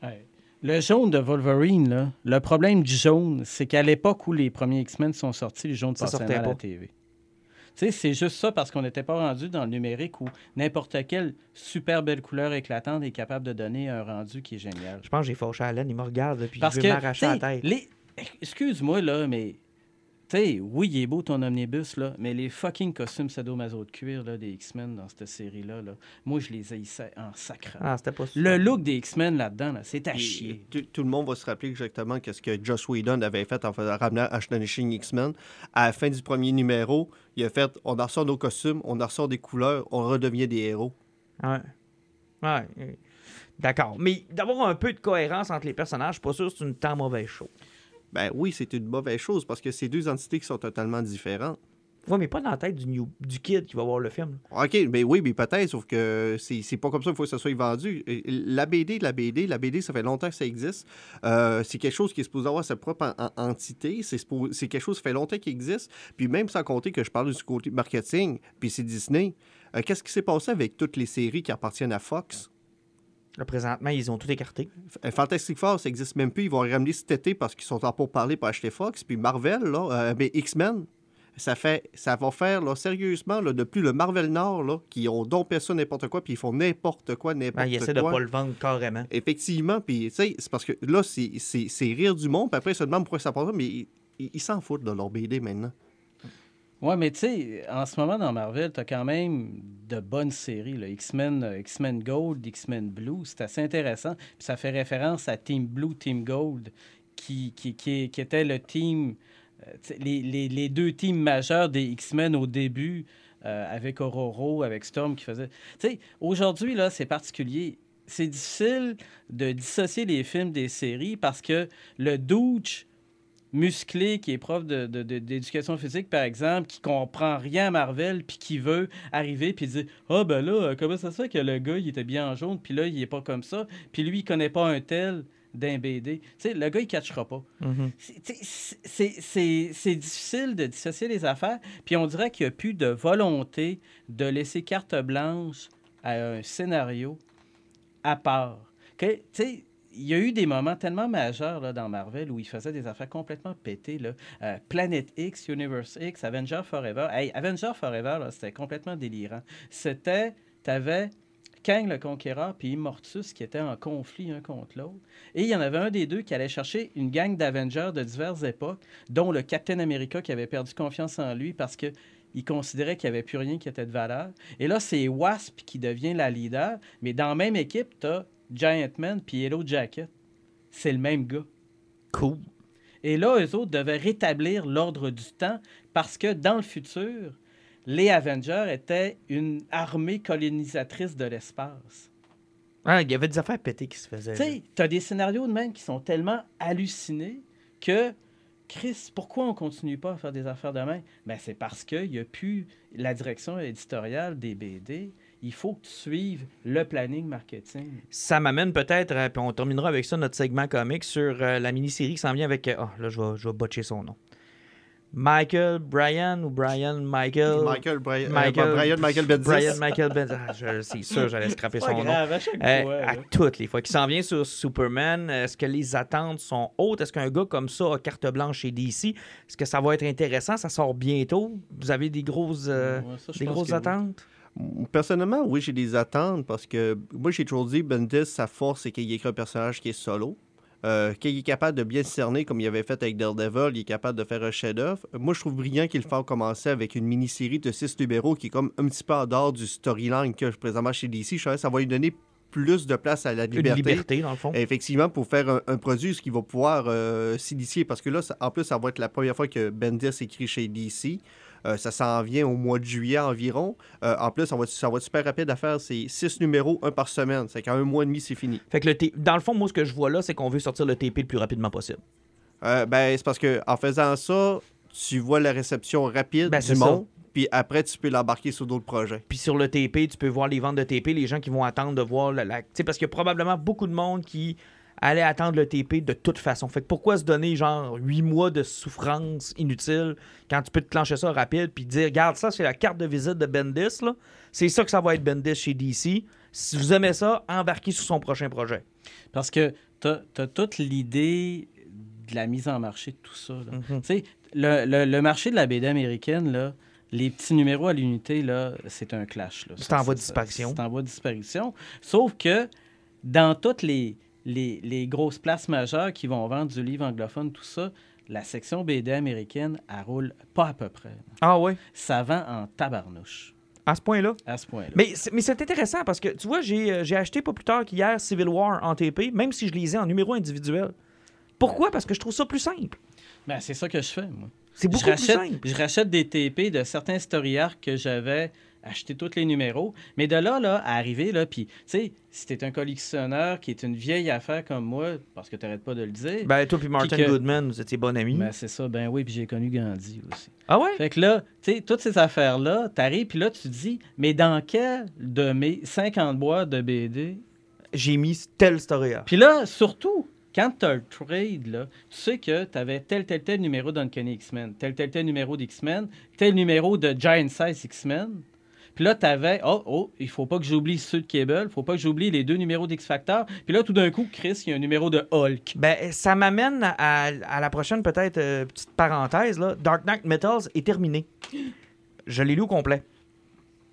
Ouais. Le jaune de Wolverine, là, le problème du jaune, c'est qu'à l'époque où les premiers X-Men sont sortis, le jaune Ça passait à la. TV. Sais, c'est juste ça parce qu'on n'était pas rendu dans le numérique où n'importe quelle super belle couleur éclatante est capable de donner un rendu qui est génial. Je pense que j'ai fauché à Alain, il me regarde, là, puis Parce que, veut m'arracher la tête. les... excuse-moi, là, mais sais, oui, il est beau ton omnibus, là, mais les fucking costumes sadomaso de cuir là, des X-Men dans cette série-là, là, moi, je les haïssais en sacrant. Ah, c'était pas Le look des X-Men là-dedans, là, c'est à chier. Tout, tout le monde va se rappeler exactement qu'est-ce que Joss Whedon avait fait en faisant ramener Astonishing X-Men. À la fin du premier numéro, il a fait on en ressort nos costumes, on en ressort des couleurs, on redevient des héros. Ouais. Ouais. D'accord. Mais d'avoir un peu de cohérence entre les personnages, je suis pas sûr que c'est une tant mauvaise chose. Ben oui, c'est une mauvaise chose parce que c'est deux entités qui sont totalement différentes. Ouais, mais pas dans la tête du, new- du kid qui va voir le film. là. OK, mais oui, mais peut-être, sauf que c'est pas comme ça qu'il faut que ça soit vendu. La BD, la BD, la BD, ça fait longtemps que ça existe. Euh, c'est quelque chose qui est supposé avoir sa propre en- en- entité. C'est quelque chose qui fait longtemps qu'il existe. Puis même sans compter que je parle du côté marketing, puis c'est Disney. euh, Qu'est-ce qui s'est passé avec toutes les séries qui appartiennent à Fox? Là, présentement, ils ont tout écarté. F- Fantastic Four, ça n'existe même plus. Ils vont ramener cet été parce qu'ils sont en pour parler pour acheter Fox. Puis Marvel, là, euh, ben, X-Men, ça fait, ça va faire là, sérieusement là, depuis le Marvel Nord, là, qui ont dompé ça n'importe quoi, puis ils font n'importe quoi, n'importe Ben, ils essaient de quoi. pas le vendre carrément. Effectivement, puis tu sais, c'est parce que là, c'est rire du monde, puis après, ils se demandent pourquoi ça passe, mais ils s'en foutent de leur BD maintenant. Ouais, mais tu sais, en ce moment dans Marvel, tu as quand même de bonnes séries. X-Men euh, X-Men Gold, X-Men Blue, c'est assez intéressant. Puis ça fait référence à Team Blue, Team Gold, qui, qui, qui, qui était le team, euh, les, les, les deux teams majeurs des X-Men au début, euh, avec Aurora, avec Storm qui faisait. Tu sais, aujourd'hui, là, c'est particulier. C'est difficile de dissocier les films des séries parce que le douche musclé qui est prof de- de- de- d'éducation physique, par exemple, qui comprend rien à Marvel, puis qui veut arriver puis dire Ah, ben là, euh, comment ça se fait que le gars, il était bien en jaune, puis là, il est pas comme ça, puis lui, il connaît pas un tel d'un BD. Tu sais, le gars, il catchera pas. C'est- tu sais, C'est difficile de dissocier les affaires, puis on dirait qu'il n'y a plus de volonté de laisser carte blanche à un scénario à part. Que, tu sais, il y a eu des moments tellement majeurs là, dans Marvel où ils faisaient des affaires complètement pétées. Là. Euh, Planet X, Universe X, Avenger Forever. Hey, Avenger Forever, c'était complètement délirant. C'était, tu avais Kang le Conquérant puis Immortus qui étaient en conflit un contre l'autre. Et il y en avait un des deux qui allait chercher une gang d'Avengers de diverses époques, dont le Captain America qui avait perdu confiance en lui parce que il considérait qu'il n'y avait plus rien qui était de valeur. Et là, c'est Wasp qui devient la leader, mais dans la même équipe, tu as Giant Man puis Yellow Jacket. C'est le même gars. Cool. Et là, eux autres devaient rétablir l'ordre du temps parce que dans le futur, les Avengers étaient une armée colonisatrice de l'espace. Ah, il y avait des affaires pétées qui se faisaient. Tu sais, tu as des scénarios de même qui sont tellement hallucinés que, Chris, pourquoi on continue pas à faire des affaires de même? Ben, c'est parce qu'il n'y a plus la direction éditoriale des BD. Il faut que tu suives le planning marketing. Ça m'amène peut-être, euh, puis on terminera avec ça, notre segment comique sur euh, la mini-série qui s'en vient avec. euh, Ah, là, je vais, je vais botcher son nom. Michael Brian ou Brian Michael? Michael, Bri- euh, Michael- Brian Michael Bendis. Brian Michael Bendis. Ah, je- c'est sûr, j'allais scraper son nom. grave, à chaque Euh, fois. à toutes les fois. Qui s'en vient sur Superman, est-ce que les attentes sont hautes? Est-ce qu'un gars comme ça a carte blanche chez DC? Est-ce que ça va être intéressant? Ça sort bientôt? Vous avez des grosses, euh, Ouais, ça, des grosses que oui. Personnellement, oui, j'ai des attentes parce que moi, j'ai toujours dit Bendis, sa force, c'est qu'il écrit un personnage qui est solo. Euh, qu'il est capable de bien se cerner comme il avait fait avec Daredevil, il est capable de faire un chef-d'œuvre. Moi, je trouve brillant qu'il fasse commencer avec une mini-série de six numéros qui est comme un petit peu en dehors du storyline que présentement chez DC. Je ça va lui donner plus de place à la Une liberté. liberté, dans le fond. Effectivement, pour faire un, un produit, ce qui va pouvoir euh, s'initier. Parce que là, ça- en plus, ça va être la première fois que Bendis écrit chez DC. Euh, ça s'en vient au mois de juillet environ. Euh, en plus, ça va, être- ça va être super rapide à faire. C'est six numéros, un par semaine. C'est qu'en un mois et demi, c'est fini. Fait que le T- dans le fond, moi, ce que je vois là, c'est qu'on veut sortir le TP le plus rapidement possible. Euh, ben, c'est parce que en faisant ça, tu vois la réception rapide Ben, du ça. monde. Puis après, tu peux l'embarquer sur d'autres projets. Puis sur le TP, tu peux voir les ventes de TP, les gens qui vont attendre de voir la. la- tu sais, parce qu'il y a probablement beaucoup de monde qui allait attendre le TP de toute façon. Fait que pourquoi se donner genre 8 mois de souffrance inutile quand tu peux te clencher ça rapide puis dire regarde ça c'est la carte de visite de Bendis là. C'est ça que ça va être Bendis chez DC. Si vous aimez ça, embarquez sur son prochain projet. Parce que tu as, toute l'idée de la mise en marché de tout ça. là. Mhm. Tu sais, le, le- le marché de la BD américaine, là, les petits numéros à l'unité, là, c'est un clash. C'est en voie de disparition. C'est en voie de disparition. Sauf que dans toutes les, les, les grosses places majeures qui vont vendre du livre anglophone, tout ça, la section BD américaine, elle roule pas à peu près. Ah ouais, Ça vend en tabarnouche, à ce point-là? à ce point-là. Mais c'est, mais c'est intéressant parce que, tu vois, j'ai, euh, j'ai acheté pas plus tard qu'hier Civil War en TP, même si je lisais en numéro individuel. Pourquoi? Parce que je trouve ça plus simple. Ben, c'est ça que je fais, moi. C'est beaucoup je plus simple. je rachète des TP de certains story arcs que j'avais acheté tous les numéros. Mais de là, là, à arriver, là, puis, tu sais, si t'es un collectionneur qui est une vieille affaire comme moi, parce que t'arrêtes pas de le dire, Ben, toi puis Martin que- Goodman, vous étiez bon amis. ben, c'est ça, ben oui, puis j'ai connu Gandhi aussi. Ah ouais? Fait que là, tu sais, toutes ces affaires-là, t'arrives, puis là, tu te dis, mais dans quel de mes 50 boîtes de BD J'ai mis tel story. Puis là, surtout, quand tu as le trade, là, tu sais que tu avais tel, tel, tel numéro d'Uncanny X-Men, tel, tel, tel numéro d'X-Men, tel numéro de Giant Size X-Men. Puis là, tu avais, oh, oh, il faut pas que j'oublie ceux de Cable, il faut pas que j'oublie les deux numéros d'X-Factor. Puis là, tout d'un coup, Chris, il y a un numéro de Hulk. Ben, ça m'amène à, à la prochaine, peut-être, euh, petite parenthèse. Là. Dark Knight Metals est terminé. Je l'ai lu au complet.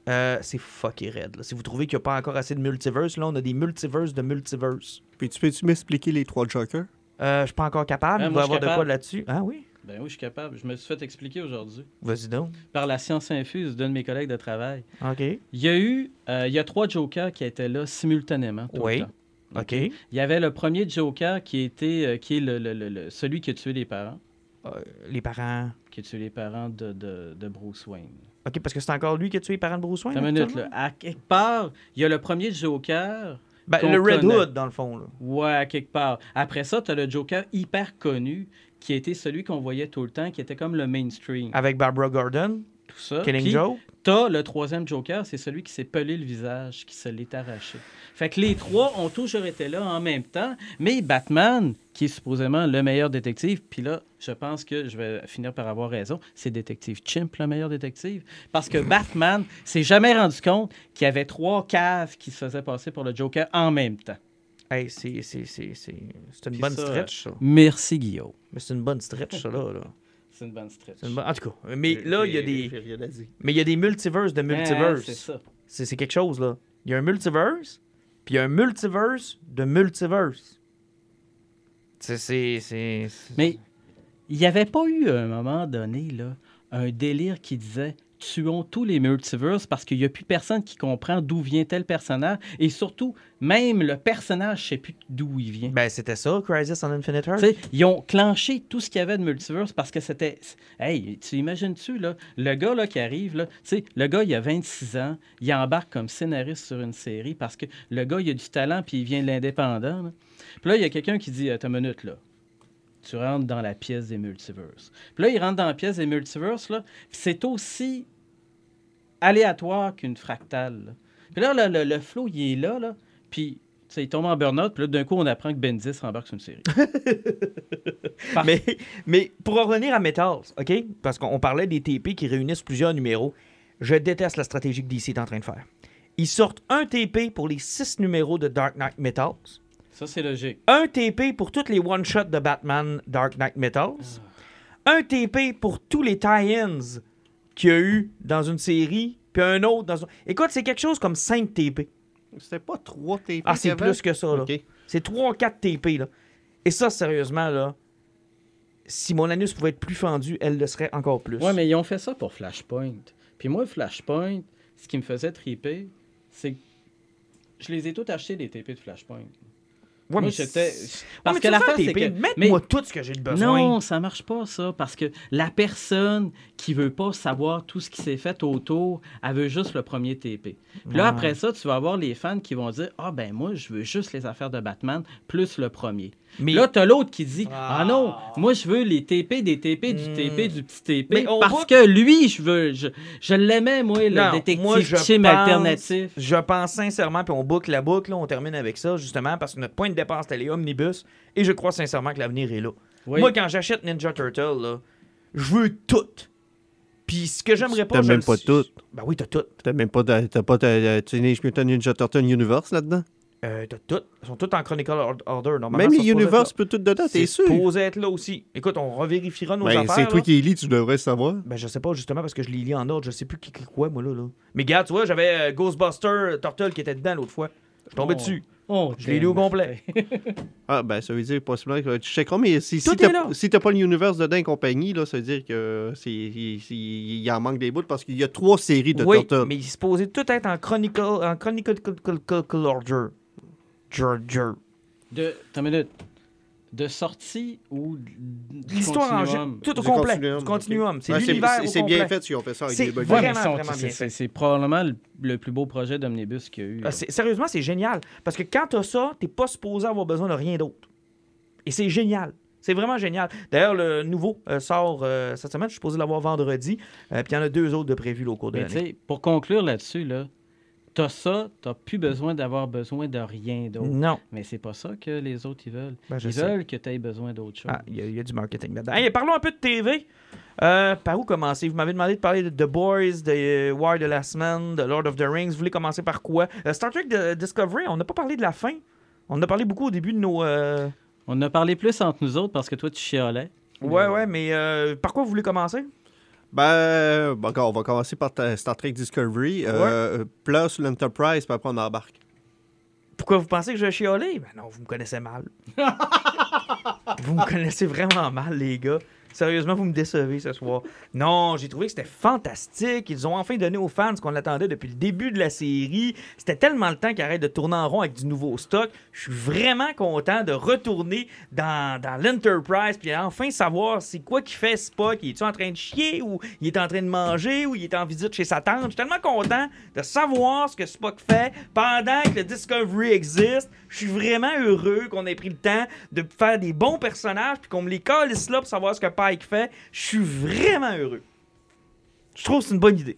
Euh, c'est fucké raide. là. Si vous trouvez qu'il n'y a pas encore assez de multiverse, là, on a des multiverses de multiverse. Puis tu peux-tu m'expliquer les trois Jokers? Euh, je suis pas encore capable. Ah, Il moi, va y avoir de quoi là-dessus. Ah oui? Ben oui, je suis capable. Je me suis fait expliquer aujourd'hui Vas-y donc. par la science infuse d'un de mes collègues de travail. OK. Il y a eu, euh, il y a trois Jokers qui étaient là simultanément. tout le Oui. temps. OK. Il y avait le premier Joker qui était euh, qui est le, le- le- celui qui a tué les parents, Euh, les parents. qui a tué les parents de, de- de Bruce Wayne. OK, parce que c'est encore lui qui a tué les parents de Bruce Wayne. Une minute, là. À quelque part, il y a le premier Joker. Ben, le Red connaît. Hood, dans le fond. Là. Ouais, à quelque part. Après ça, tu as le Joker hyper connu, qui était celui qu'on voyait tout le temps, qui était comme le mainstream. Avec Barbara Gordon, tout ça. Killing Puis, Joe. T'as le troisième Joker, c'est celui qui s'est pelé le visage, qui se l'est arraché. Fait que les trois ont toujours été là en même temps, mais Batman, qui est supposément le meilleur détective, puis là, je pense que je vais finir par avoir raison, c'est Détective Chimp le meilleur détective, parce que Batman s'est jamais rendu compte qu'il y avait trois caves qui se faisaient passer pour le Joker en même temps. Hey, c'est, une bonne ça, stretch, ça. Merci Guillaume. Mais c'est une bonne stretch, ça, là. là. C'est une bonne stretch. C'est une bonne- En tout cas, mais là, il y a des... Mais il y a des multiverses de Ah, multiverse. c'est ça. c'est, quelque chose, là. Il y a un multiverse, puis il y a un multiverse de multiverse. C'est, c'est, c'est... c'est- Mais il n'y avait pas eu à un moment donné là, un délire qui disait tuons tous les multiverses parce qu'il n'y a plus personne qui comprend d'où vient tel personnage et surtout, même le personnage ne sait plus d'où il vient. Ben, c'était ça, Crisis on Infinite Earth? Ils ont clenché tout ce qu'il y avait de multiverse parce que c'était. Hey, tu imagines-tu, là, le gars là, qui arrive, là, le gars, il a 26 ans, il embarque comme scénariste sur une série parce que le gars, il a du talent puis il vient de l'indépendant. Puis là, il y a quelqu'un qui dit Attends une minute, là. Tu rentres dans la pièce des multiverses. Puis là, il rentre dans la pièce des multiverses, là. puis c'est aussi aléatoire qu'une fractale. là. Puis là, le, le, le flow, il est là, là. Puis, il tombe en burn-out. Puis là, d'un coup, on apprend que Bendis embarque sur une série. Mais, mais pour revenir à Metals, OK? Parce qu'on parlait des TP qui réunissent plusieurs numéros. Je déteste la stratégie que DC est en train de faire. Ils sortent un TP pour les six numéros de Dark Knight Metals, Ça, c'est logique. un TP pour toutes les one-shots de Batman Dark Knight Metals, un TP pour tous les tie-ins qu'il y a eu dans une série, puis un autre dans un... Écoute, c'est quelque chose comme 5 TP. C'était pas trois TP. Ah, c'est plus que ça, là. C'est 3 4 TP, là. Et ça, sérieusement, là, si mon anus pouvait être plus fendu, elle le serait encore plus. Ouais, mais ils ont fait ça pour Flashpoint. Puis moi, Flashpoint, ce qui me faisait triper, c'est que je les ai tous achetés, les TP de Flashpoint. Ouais, Moi, mais j'étais. Parce Ouais, que un c'est que. Mets-moi tout ce que j'ai de besoin. Non, ça marche pas, ça. Parce que la personne qui veut pas savoir tout ce qui s'est fait autour, elle veut juste le premier TP. Puis là, après ça, tu vas avoir les fans qui vont dire Ah, ben moi, je veux juste les affaires de Batman plus le premier. Mais Là, t'as l'autre qui dit Ah, Ah. non, moi, je veux les TP, des TP, du Hmm. TP, du petit TP. Parce voit- que lui, je veux. Je, je l'aimais, moi, le Non, détective moi, je chim pense- alternatif. Je pense sincèrement, puis on boucle la boucle, là, on termine avec ça, justement, parce que notre point de départ, c'était les omnibus, et je crois sincèrement que l'avenir est là. Oui. Moi, quand j'achète Ninja Turtle, là, je veux tout. Puis ce que j'aimerais pas... T'as je même pas tout. Ben oui, t'as tout. T'as même pas, t'as pas ta- Teenage Mutant Ninja Turtle Universe là-dedans? Euh, t'as tout. Ils sont tous en Chronicle Or- Order. Normalement, Même les Universe peut tout dedans, t'es C'est sûr? supposé être là aussi. Écoute, on revérifiera nos Ben, affaires. c'est toi là. qui les lis, tu devrais savoir. Ben, je sais pas, justement, parce que je les lis en ordre. Je sais plus qui, qui quoi, moi, là. là. Mais regarde, tu vois, j'avais euh, Ghostbuster Turtle qui était dedans l'autre fois. Je suis tombé Oh. dessus. Oh, Je l'ai lu au complet. Ah, ben, ça veut dire possiblement que tu checkeras, mais si, si t'as là. si t'as pas l'univers dedans et compagnie, là, ça veut dire que c'est il, en manque des bouts parce qu'il y a trois séries de oui, Turtles. mais il est supposé tout être en chronicle, en chronicle, order. Georgia. De, une minute. De sortie ou L'histoire en continuum? gé- tout au Du complet. continuum, Du continuum. C'est l'univers bien fait si on fait ça avec des bugs. Vraiment, vraiment c'est- bien c'est probablement le, le plus beau projet d'omnibus qu'il y a eu. Ah, sérieusement, c'est génial. Parce que quand t'as ça, t'es pas supposé avoir besoin de rien d'autre. Et c'est génial. C'est vraiment génial. D'ailleurs, le nouveau euh, sort euh, cette semaine. Je suis supposé l'avoir vendredi. Euh, Puis il y en a deux autres de prévus là, au cours de l'année. pour conclure là-dessus, là, t'as ça, t'as plus besoin d'avoir besoin de rien d'autre. Non. Mais c'est pas ça que les autres, ils veulent. Ben, ils sais. veulent que tu aies besoin d'autre chose. Ah, il y, a- il y a du marketing là-dedans. Hey, parlons un peu de TV. Euh, par où commencer? Vous m'avez demandé de parler de The Boys, de euh, War de la semaine, de Lord of the Rings. Vous voulez commencer par quoi? Euh, Star Trek de- Discovery, on n'a pas parlé de la fin. On en a parlé beaucoup au début de nos... euh, On en a parlé plus entre nous autres parce que toi, tu chialais. Ouais, ouais, mais euh, par quoi vous voulez commencer? Ben, bon, on va commencer par ta- Star Trek Discovery. Euh, sur l'Enterprise, puis après on embarque. Pourquoi vous pensez que je chialé? Ben non, vous me connaissez mal. vous me connaissez vraiment mal, les gars. Sérieusement, vous me décevez ce soir. Non, j'ai trouvé que c'était fantastique. Ils ont enfin donné aux fans ce qu'on attendait depuis le début de la série. C'était tellement le temps qu'ils arrêtent de tourner en rond avec du nouveau stock. Je suis vraiment content de retourner dans, l'Enterprise puis enfin savoir c'est quoi qui fait Spock. Il est en train de chier ou il est en train de manger ou il est en visite chez sa tante? Je suis tellement content de savoir ce que Spock fait pendant que le Discovery existe. Je suis vraiment heureux qu'on ait pris le temps de faire des bons personnages puis qu'on me les calisse là pour savoir ce que Fait. Je suis vraiment heureux. Je trouve que c'est une bonne idée.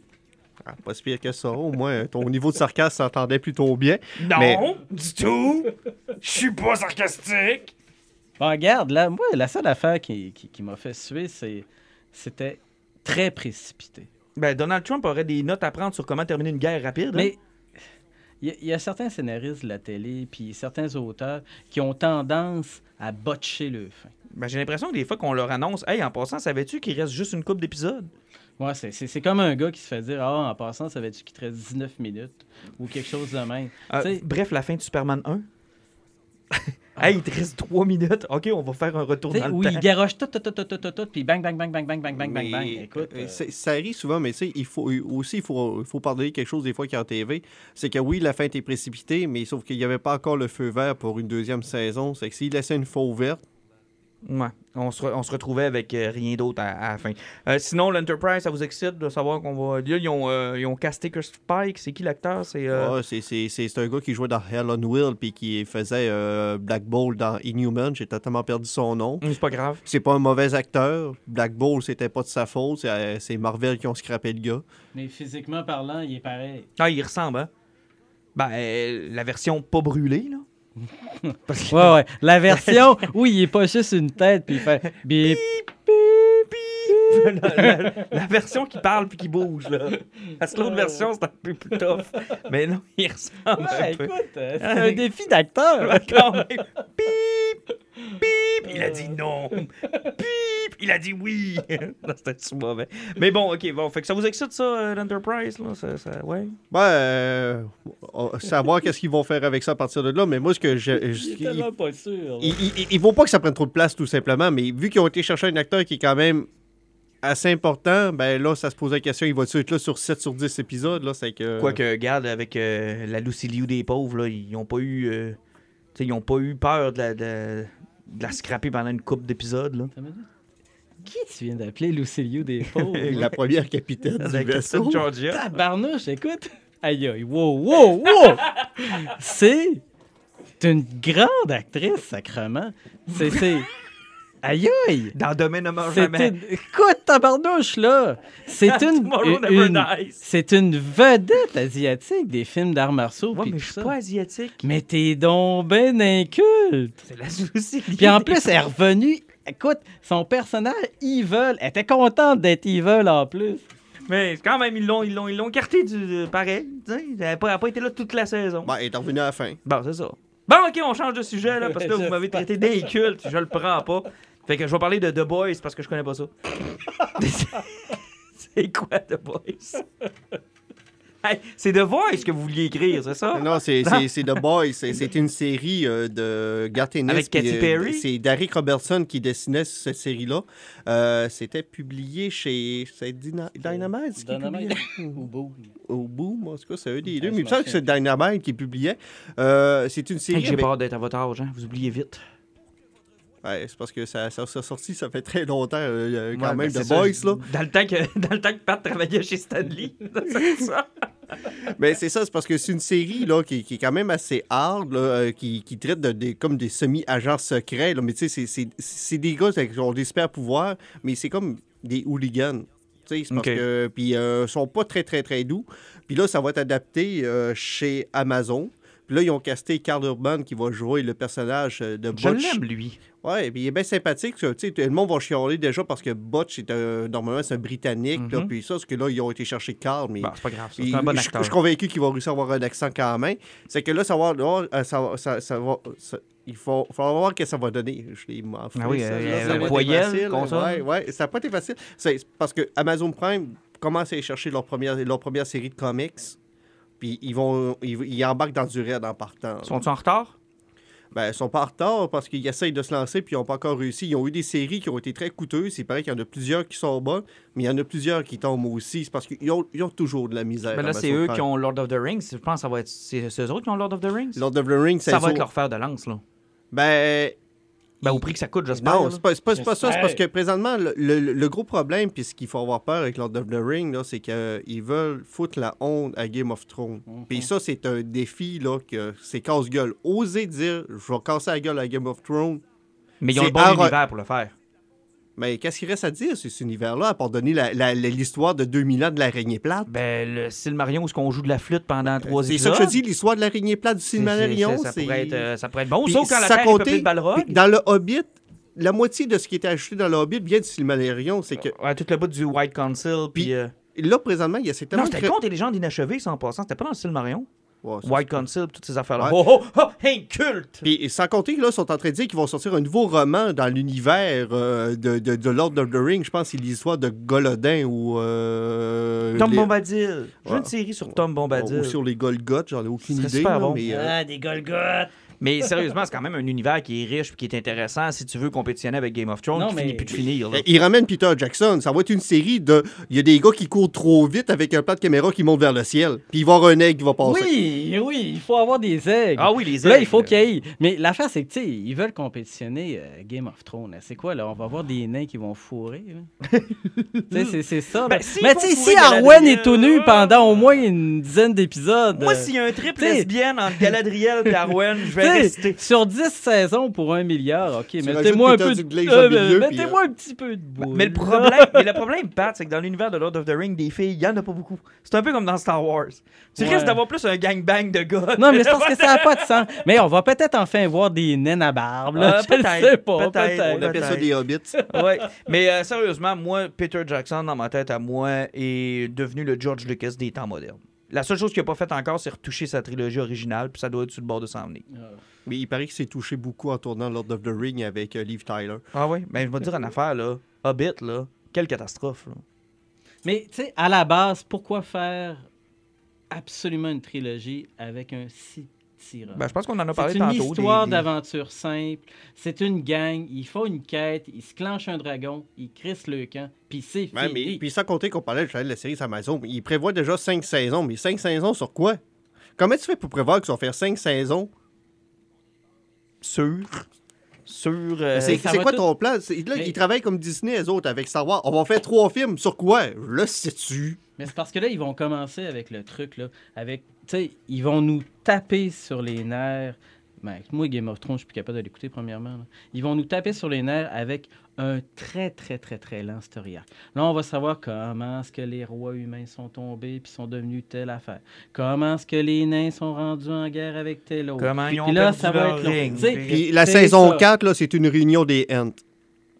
Ah, pas si pire que ça. Au moins, ton niveau de sarcasme s'entendait plutôt bien. Non, Mais- du tout. Je suis pas sarcastique. Bon, regarde, là, moi, la seule affaire qui, qui, qui m'a fait suer, c'est c'était très précipité. Ben, Donald Trump aurait des notes à prendre sur comment terminer une guerre rapide. hein. Mais il y, a- il y a certains scénaristes de la télé, puis certains auteurs qui ont tendance à botcher le fin. Ben, j'ai l'impression que des fois qu'on leur annonce Hey, en passant, savais-tu qu'il reste juste une coupe d'épisodes? Ouais, c'est- c'est c'est comme un gars qui se fait dire Ah, en passant, ça va-tu qu'il te reste 19 minutes ou quelque chose de même? Euh, Bref, la fin de Superman 1. hey, il te reste 3 minutes. Ok, on va faire un retour Tu sais, dans le où temps. il garoche tout, tout, tout, tout, tout, tout, tout, puis bang, bang, bang, bang, bang, bang, bang, bang, bang. Écoute, euh, euh, ça arrive souvent, mais tu sais, il faut aussi, il faut, il faut pardonner quelque chose des fois qui est en TV. C'est que oui, la fin était précipitée, mais sauf qu'il n'y avait pas encore le feu vert pour une deuxième saison. C'est que s'il laissait une fois ouverte, Ouais, on se, re- on se retrouvait avec euh, rien d'autre à, à la fin. Euh, sinon, l'Enterprise, ça vous excite de savoir qu'on va. Là, ils ont, euh, ils ont casté Chris Pike. C'est qui l'acteur? C'est. euh, c'est- c'est c'est- c'est un gars qui jouait dans Hell on Wheel puis qui faisait euh, Black Bolt dans Inhuman. J'ai totalement perdu son nom. hum, C'est pas grave. C'est pas un mauvais acteur. Black Bolt, c'était pas de sa faute. C'est Marvel qui ont scrappé le gars. mais physiquement parlant, il est pareil. Ah, il ressemble, hein? Ben, la version pas brûlée, là. Ouais, ouais. La version où il est pas juste une tête, puis il fait bip. la, la- la version qui parle puis qui bouge, là. Parce que l'autre version, c'est un peu plus tough. Mais non, il ressemble Ouais, un peu. écoute, euh, c'est un défi d'acteur. Quand même. Bip! Bip! Il a dit non. Bip! Il a dit oui. C'était mauvais. Mais bon, ok, bon. Fait que ça vous excite, ça, euh, l'Enterprise, là? Ça, ça- ouais. Ben, euh, on- savoir qu'est-ce qu'ils vont faire avec ça à partir de là. Mais moi, ce que je. je- Il est tellement pas sûr. il, il, il- il pas que ça prenne trop de place, tout simplement. Mais vu qu'ils ont été chercher un acteur qui est quand même assez important, ben là, ça se pose la question il va-tu être là sur 7 sur 10 épisodes là, c'est que... Quoique, regarde, avec euh, la Lucy Liu des pauvres, là, ils ont pas eu. euh, tu sais, ils ont pas eu peur de la, de, de la scraper pendant une coupe d'épisodes. Qui tu viens d'appeler Lucilio des pauvres? La première capitaine du vaisseau. Georgia. Tabarnouche, écoute. Aïe, aïe, wow, wow, wow! C'est une grande actrice, sacrement. C'est. Aïe, aïe! Dans Demain ne meurt jamais. une... Écoute, tabarnouche, là! C'est une. C'est une vedette asiatique des films d'arts martiaux. Ouais, mais je suis pas asiatique. Mais t'es donc ben inculte! C'est la Liu Puis en plus, elle est revenue. Écoute, son personnage, Evil, elle était contente d'être Evil en plus. Mais quand même, ils l'ont, ils l'ont, ils l'ont écarté du pareil. tu sais. Elle n'a pas été là toute la saison. Ben, elle est revenue à la fin. Bon, c'est ça. Bon, ok, on change de sujet là, parce que là, vous m'avez traité d'inculte. Je le prends pas. Fait que je vais parler de The Boys parce que je connais pas ça. c'est quoi The Boys? Hey, c'est The Voice que vous vouliez écrire, c'est ça? Non, c'est c'est- c'est The Boys. C'est c'est une série euh, de Garth Ennis, Avec Katy euh, Perry? C'est Derek Robertson qui dessinait cette série-là. Euh, C'était publié chez Dynamite. Dynamite publiait? ou Boom. Au bout, en tout cas, c'est un des Ouais, deux. Mais il me semble que c'est Dynamite qui publiait. Euh, c'est une série. Hey, J'ai avec- peur d'être à votre âge, hein? Vous oubliez vite. Ouais, c'est parce que ça, ça, ça sorti, ça fait très longtemps, euh, quand Ouais, même, ben, c'est ça, Boys, là. Dans le temps que, dans le temps que Pat travaillait chez Stanley. Mais c'est ça, c'est parce que c'est une série là, qui, qui est quand même assez hard, là, euh, qui, qui traite de, des- comme des semi-agents secrets. là. Mais tu sais, c'est- des gars qui ont des super pouvoirs, mais c'est comme des hooligans. Puis euh, ils sont pas très, très, très doux. Puis là, ça va être adapté euh, chez Amazon. Puis là, ils ont casté Carl Urban qui va jouer le personnage euh, de Je Butch. l'aime, lui. Ouais, puis il est bien sympathique. ça. Tu sais, tout le monde va chialer déjà parce que Butch, est un- normalement, c'est un Britannique. là, Mhm. puis ça, parce que là, ils ont été chercher Carl. Mais Bon, c'est pas grave, C'est un bon je- acteur. Je suis convaincu qu'il va réussir à avoir un accent quand même. C'est que là, ça va, là, euh, ça, va- ça, ça va. ça- il faut, faut voir ce que ça va donner. Je l'ai Ah oui, ça, euh, là, ça a pas été voyelle. Ouais, ouais, ça n'a pas été facile. C'est parce que Amazon Prime commence à aller chercher leur première, leur première série de comics. Puis ils vont ils, ils embarquent dans du raid en partant. Sont-ils en retard? Ben, ils sont pas en retard parce qu'ils essayent de se lancer puis ils n'ont pas encore réussi. Ils ont eu des séries qui ont été très coûteuses. Il paraît qu'il y en a plusieurs qui sont bonnes, mais il y en a plusieurs qui tombent aussi. C'est parce qu'ils ont, ils ont toujours de la misère. Là, c'est eux qui ont Lord of the Rings. Je pense que ça va être. C'est eux autres qui ont Lord of the Rings? Lord of the Rings, ça va être leur fer de lance, là. Ben, Ben, au prix que ça coûte, j'espère. non, c'est pas, c'est pas, c'est pas ça. C'est parce que présentement, le, le- le gros problème, puis ce qu'il faut avoir peur avec Lord of the Rings, là, c'est qu'ils veulent foutre la honte à Game of Thrones. Mhm. Puis ça, c'est un défi, là, que c'est casse-gueule. Oser dire, je vais casser la gueule à Game of Thrones. Mais ils ont le bon univers pour le faire. Mais qu'est-ce qu'il reste à dire sur cet univers-là, à part donner l'histoire de 2000 ans de l'araignée plate? Ben, le Silmarion où est-ce qu'on joue de la flûte pendant trois C'est ça épisodes. que je dis, l'histoire de l'araignée plate du c'est- Ça, pourrait être, euh, ça pourrait être bon. Sauf quand la Terre de Balrog. puis Dans le Hobbit, la moitié de ce qui était ajouté dans le Hobbit vient du Silmarillion. C'est que Ouais, tout le bout du White Council. Puis. Puis- euh, là, présentement, il y a tellement Non, c'était cré- le conte et légendes inachevées, ça en passant. C'était pas dans le Silmarion. Ça, White Council, toutes ces affaires-là. Ouais. Oh, oh, oh, hey, culte! Puis sans compter que là, ils sont en train de dire qu'ils vont sortir un nouveau roman dans l'univers euh, de, de, de Lord of the Rings. Je pense que c'est l'histoire de Golodin ou... euh, Tom les- Bombadil. J'ai Ouais. une série sur Tom Bombadil. Ou sur les Golgoth, j'en ai aucune idée. super là, bon. mais, euh, Ah, des Golgoth! Mais sérieusement, c'est quand même un univers qui est riche et qui est intéressant si tu veux compétitionner avec Game of Thrones Non, mais- finit plus de finir. là. Euh, Il ramène Peter Jackson. Ça va être une série de. Il y a des gars qui courent trop vite avec un plan de caméra qui monte vers le ciel. Puis il va y avoir un aigle qui va passer. Oui, oui, il faut avoir des aigles. Ah oui, les Là, aigles. il faut qu'il y ait. Mais l'affaire, c'est que, tu sais, ils veulent compétitionner euh, Game of Thrones. C'est quoi, là? On va avoir des nains qui vont fourrer. là? tu sais, c'est- ça. là. Ben, s'ils Mais tu sais, si Arwen est tout nu là. pendant au moins une dizaine d'épisodes. Moi, euh, s'il y a un triple lesbienne entre Galadriel et Arwen, je vais Sur 10 saisons pour un milliard, OK, mettez-moi un peu de euh, Mettez-moi un petit peu de boule. Mais le problème, mais le problème, Pat, c'est que dans l'univers de Lord of the Rings, des filles, il y en a pas beaucoup. C'est un peu comme dans Star Wars. Tu Ouais. risques d'avoir plus un gangbang de gars. Non, mais c'est parce que ça n'a pas de sens. Mais on va peut-être enfin voir des naines à barbe. Là. Euh, Je sais pas, peut-être, peut-être. On appelle ça Peut-être. des hobbits. ouais. Mais euh, sérieusement, moi, Peter Jackson, dans ma tête à moi, est devenu le George Lucas des temps modernes. La seule chose qu'il n'a pas fait encore, c'est retoucher sa trilogie originale, puis ça doit être sur le bord de s'en venir. Mais il paraît qu'il s'est touché beaucoup en tournant Lord of the Ring avec euh, Liv Tyler. Ah oui? Mais je vais te dire une affaire, là. Hobbit, là. Quelle catastrophe, là. Mais tu sais, à la base, pourquoi faire absolument une trilogie avec un si run? Ben, je pense qu'on en a C'est parlé une tantôt. histoire des- des- d'aventure simple. C'est une gang. Ils font une quête. Ils se clenchent un dragon. Ils crissent le camp. Puis c'est fini. mais, puis sans compter qu'on parlait de la série sur Amazon, il prévoit déjà 5 saisons. Mais 5 saisons sur quoi? Comment tu fais pour prévoir qu'ils vont faire 5 saisons? Sur? Sur. euh, c'est c'est quoi tout- ton plan? C'est- Là, Mais- ils travaillent comme Disney, eux autres, avec Star Wars. On va faire 3 films. Sur quoi? Le sais-tu? Mais c'est parce que là, ils vont commencer avec le truc, là. Avec, tu sais, ils vont nous taper sur les nerfs. Ben, moi, Game of Thrones, je suis plus capable de l'écouter, premièrement. là. Ils vont nous taper sur les nerfs avec un très, très, très, très lent story arc. Là, on va savoir comment est-ce que les rois humains sont tombés puis sont devenus telle affaire. Comment est-ce que les nains sont rendus en guerre avec tel autre. Comment ils ont Puis là, perdu ça va leur être long. Puis- Puis la saison ça. 4, là, c'est une réunion des Ents.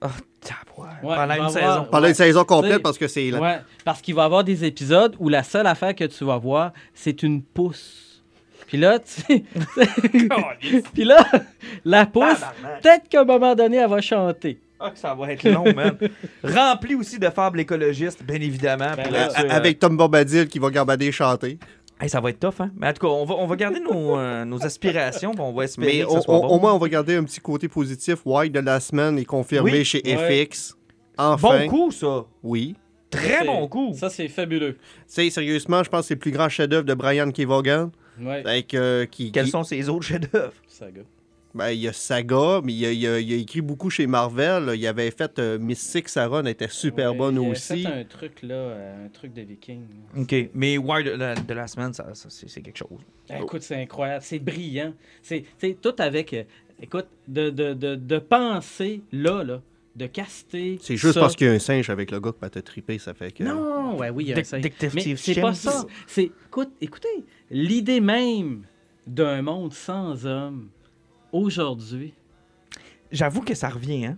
Tabouère. Ouais, Pendant une saison. Pendant Ouais. une saison complète T'sais, parce que c'est. Ouais, parce qu'il va y avoir des épisodes où la seule affaire que tu vas voir, c'est une pousse. Puis là, tu... Puis là, la pousse, peut-être qu'à un moment donné, elle va chanter. Ah, que ça va être long, man. Rempli aussi de fables écologistes, bien évidemment. Ben là, Avec Tom Bombadil qui va garbader chanter. Hey, ça va être tough, hein? Mais en tout cas, on va, on va garder nos, euh, nos aspirations, on va espérer Mais que au, ça soit au- bon. au moins, on va garder un petit côté positif. White de la semaine est confirmé Oui. chez Ouais. FX. Enfin. Bon coup, ça. Oui. Très C'est- bon coup. Ça, c'est fabuleux. Tu sais, sérieusement, je pense que c'est le plus grand chef-d'œuvre de Brian Kevogan. Ouais. Avec, euh, qui, Quels qui- sont ses autres chefs-d'œuvre? Saga. Ben, il y a Saga, mais il a, il a- il a écrit beaucoup chez Marvel. là. Il avait fait euh, Mystic Sarah, elle était super Ouais, bonne il avait aussi. fait un truc, là, euh, un truc de viking. OK. Mais Wire de la, de la semaine, ça, ça, c'est c'est quelque chose. Ah, Écoute, c'est incroyable. C'est brillant. C'est tu sais, tout avec. euh, écoute, de, de, de, de penser là, là, de caster. C'est juste ça. parce qu'il y a un singe avec le gars qui va te triper, ça fait que. Non, ouais, oui, il y a un singe. Detective Mais c'est pas ça. C'est, écoute, écoutez, l'idée même d'un monde sans hommes aujourd'hui. J'avoue que ça revient, hein.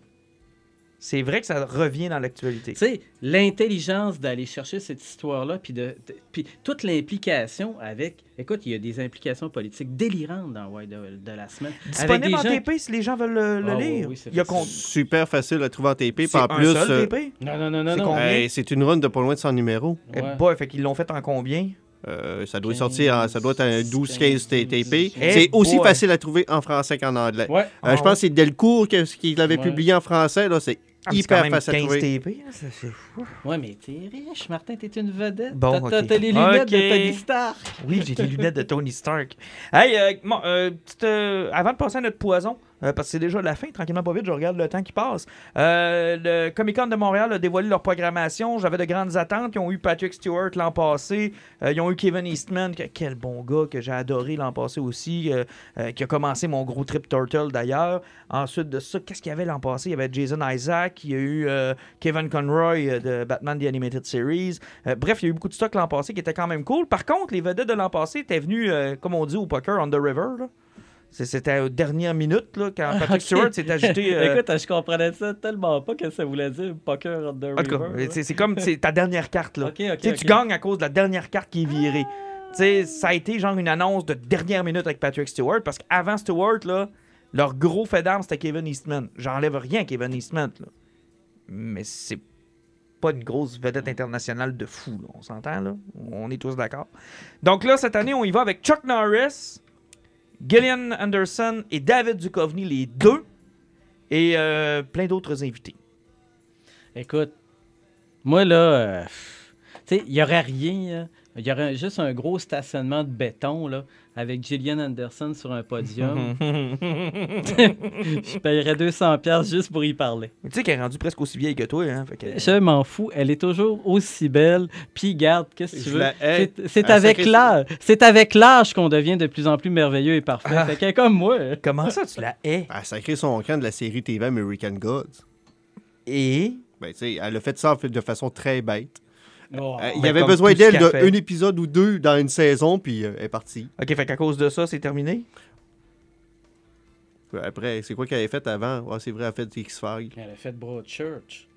C'est vrai que ça revient dans l'actualité. Tu sais, l'intelligence d'aller chercher cette histoire-là, puis de, de- puis toute l'implication avec. Écoute, il y a des implications politiques délirantes dans White de, de la semaine. Disponible des en gens- TP si les gens veulent le, le Ah, oui, lire. oui, c'est Il y a facile. con- Super facile à trouver en TP. C'est un plus, seul euh, TP? Non, non, non, non, C'est non. c'est une run de pas loin de 100 numéros. Eh Ouais. boy, fait qu'ils l'ont fait en combien? Euh, ça doit sortir, en- ça doit être un 12-15 TP. Eh C'est aussi boy. facile à trouver en français qu'en anglais. Ouais. Euh, Ah je pense que c'est Delcourt qui l'avait Ouais. publié en français. Là, c'est Ah, hyper quand même facile à 15 trouver. TP. hein, c'est- c'est fou. Ouais, mais t'es riche, Martin, t'es une vedette. Bon, T'as- t'as ok. t'as les lunettes de Tony Stark. Oui, j'ai les lunettes de Tony Stark. Hey, euh, bon, euh, petite, euh, avant de passer à notre poison, euh, parce que c'est déjà la fin, tranquillement pas vite, je regarde le temps qui passe. Euh, le Comic Con de Montréal a dévoilé leur programmation. J'avais de grandes attentes. Ils ont eu Patrick Stewart l'an passé. Euh, ils ont eu Kevin Eastman, que- quel bon gars que j'ai adoré l'an passé aussi, qui a commencé mon gros trip Turtle d'ailleurs. Ensuite de ça, qu'est-ce qu'il y avait l'an passé? Il y avait Jason Isaac, il y a eu Kevin Conroy de Batman The Animated Series. Bref, il y a eu beaucoup de stock l'an passé qui était quand même cool. Par contre, les vedettes de l'an passé étaient venus, euh, comme on dit au poker, on the river. là. C'était aux dernières minutes là, quand Patrick. Stewart s'est ajouté. euh, Écoute, je comprenais ça tellement pas que ça voulait dire poker on the river. c'est comme ta dernière carte. Là. Tu gagnes à cause de la dernière carte qui est virée. Tu sais, ça a été genre une annonce de dernière minute avec Patrick Stewart parce qu'avant Stewart, là, leur gros fait d'armes, c'était Kevin Eastman. J'enlève rien à Kevin Eastman. Là. Mais c'est pas une grosse vedette internationale de fou, là, on s'entend, là? On est tous d'accord. Donc là, cette année, on y va avec Chuck Norris, Gillian Anderson et David Duchovny, les deux, et euh, plein d'autres invités. Écoute, moi là, euh, tu sais, il y aurait rien. Il y aurait juste un gros stationnement de béton là, avec Gillian Anderson sur un podium. je paierais 200 pièces juste pour y parler. Mais tu sais qu'elle est rendue presque aussi vieille que toi, hein? Fait que- Je m'en fous, elle est toujours aussi belle. Puis garde, qu'est-ce que tu Je veux? la hais. C'est- avec l'âge, c'est avec l'âge qu'on devient de plus en plus merveilleux et parfait. Ah. Fait qu'elle est comme moi. Comment ça, tu la hais? Elle a sacré son camp de la série TV American Gods. Et? Ben, tu sais, elle a fait ça de façon très bête. Oh. Euh, il ben, y avait besoin d'elle d'un épisode ou deux dans une saison, puis euh, elle est partie. Ok, fait qu'à cause de ça, c'est terminé? Après, c'est quoi qu'elle avait fait avant? Ouais, c'est vrai, elle a fait X-Files. Elle a fait Broadchurch.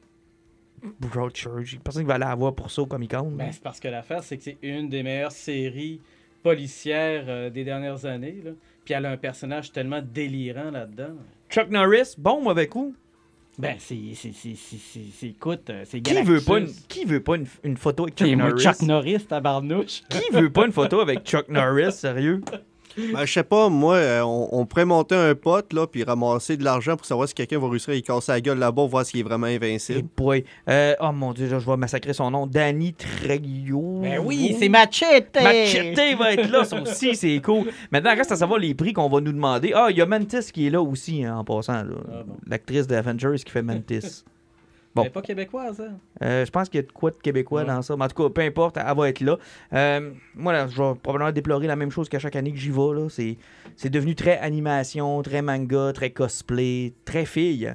Broadchurch. Personne qui va aller la voir pour ça au Comic Con. Ben, c'est parce que l'affaire, c'est que c'est une des meilleures séries policières euh, des dernières années. Là. Puis elle a un personnage tellement délirant là-dedans. Chuck Norris, bon ou mauvais coup? Ben, c'est. Écoute, euh, c'est Qui veut pas une, qui veut pas une, une photo avec Chuck Norris? Chuck Norris, tabarnouche. Qui veut pas une photo avec Chuck Norris, sérieux? Ben, je sais pas, moi, euh, on, on pourrait monter un pote, là, puis ramasser de l'argent pour savoir si quelqu'un va réussir à y casser la gueule là-bas, voir s'il est vraiment Eh invincible. boy. Euh, oh mon dieu, là, je vais massacrer son nom. Danny Trejo. Ben oui, c'est Machete. Machete va être là, ça aussi, c'est cool. Maintenant, reste à savoir les prix qu'on va nous demander. Ah, il y a Mantis qui est là aussi, hein, en passant. Ah bon. L'actrice de Avengers qui fait Mantis. Bon. Est pas québécoise, hein? Euh, je pense qu'il y a de quoi de québécois Ouais. dans ça. Mais en tout cas, peu importe, elle va être là. Euh, moi, là, je vais probablement déplorer la même chose qu'à chaque année que j'y vais. là. C'est, c'est devenu très animation, très manga, très cosplay, très fille.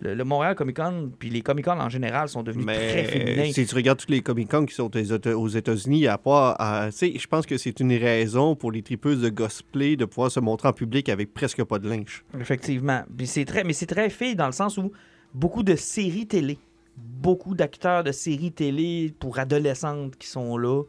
Le, le Montréal Comic Con, puis les Comic Con en général sont devenus très féminins. Mais si tu regardes tous les Comic-Con qui sont aux Éta- aux États-Unis, il y a pas. à- je pense que c'est une raison pour les tripeuses de cosplay de pouvoir se montrer en public avec presque pas de linge. Effectivement. Puis très, mais c'est très fille dans le sens où beaucoup de séries télé, beaucoup d'acteurs de séries télé pour adolescentes qui sont là.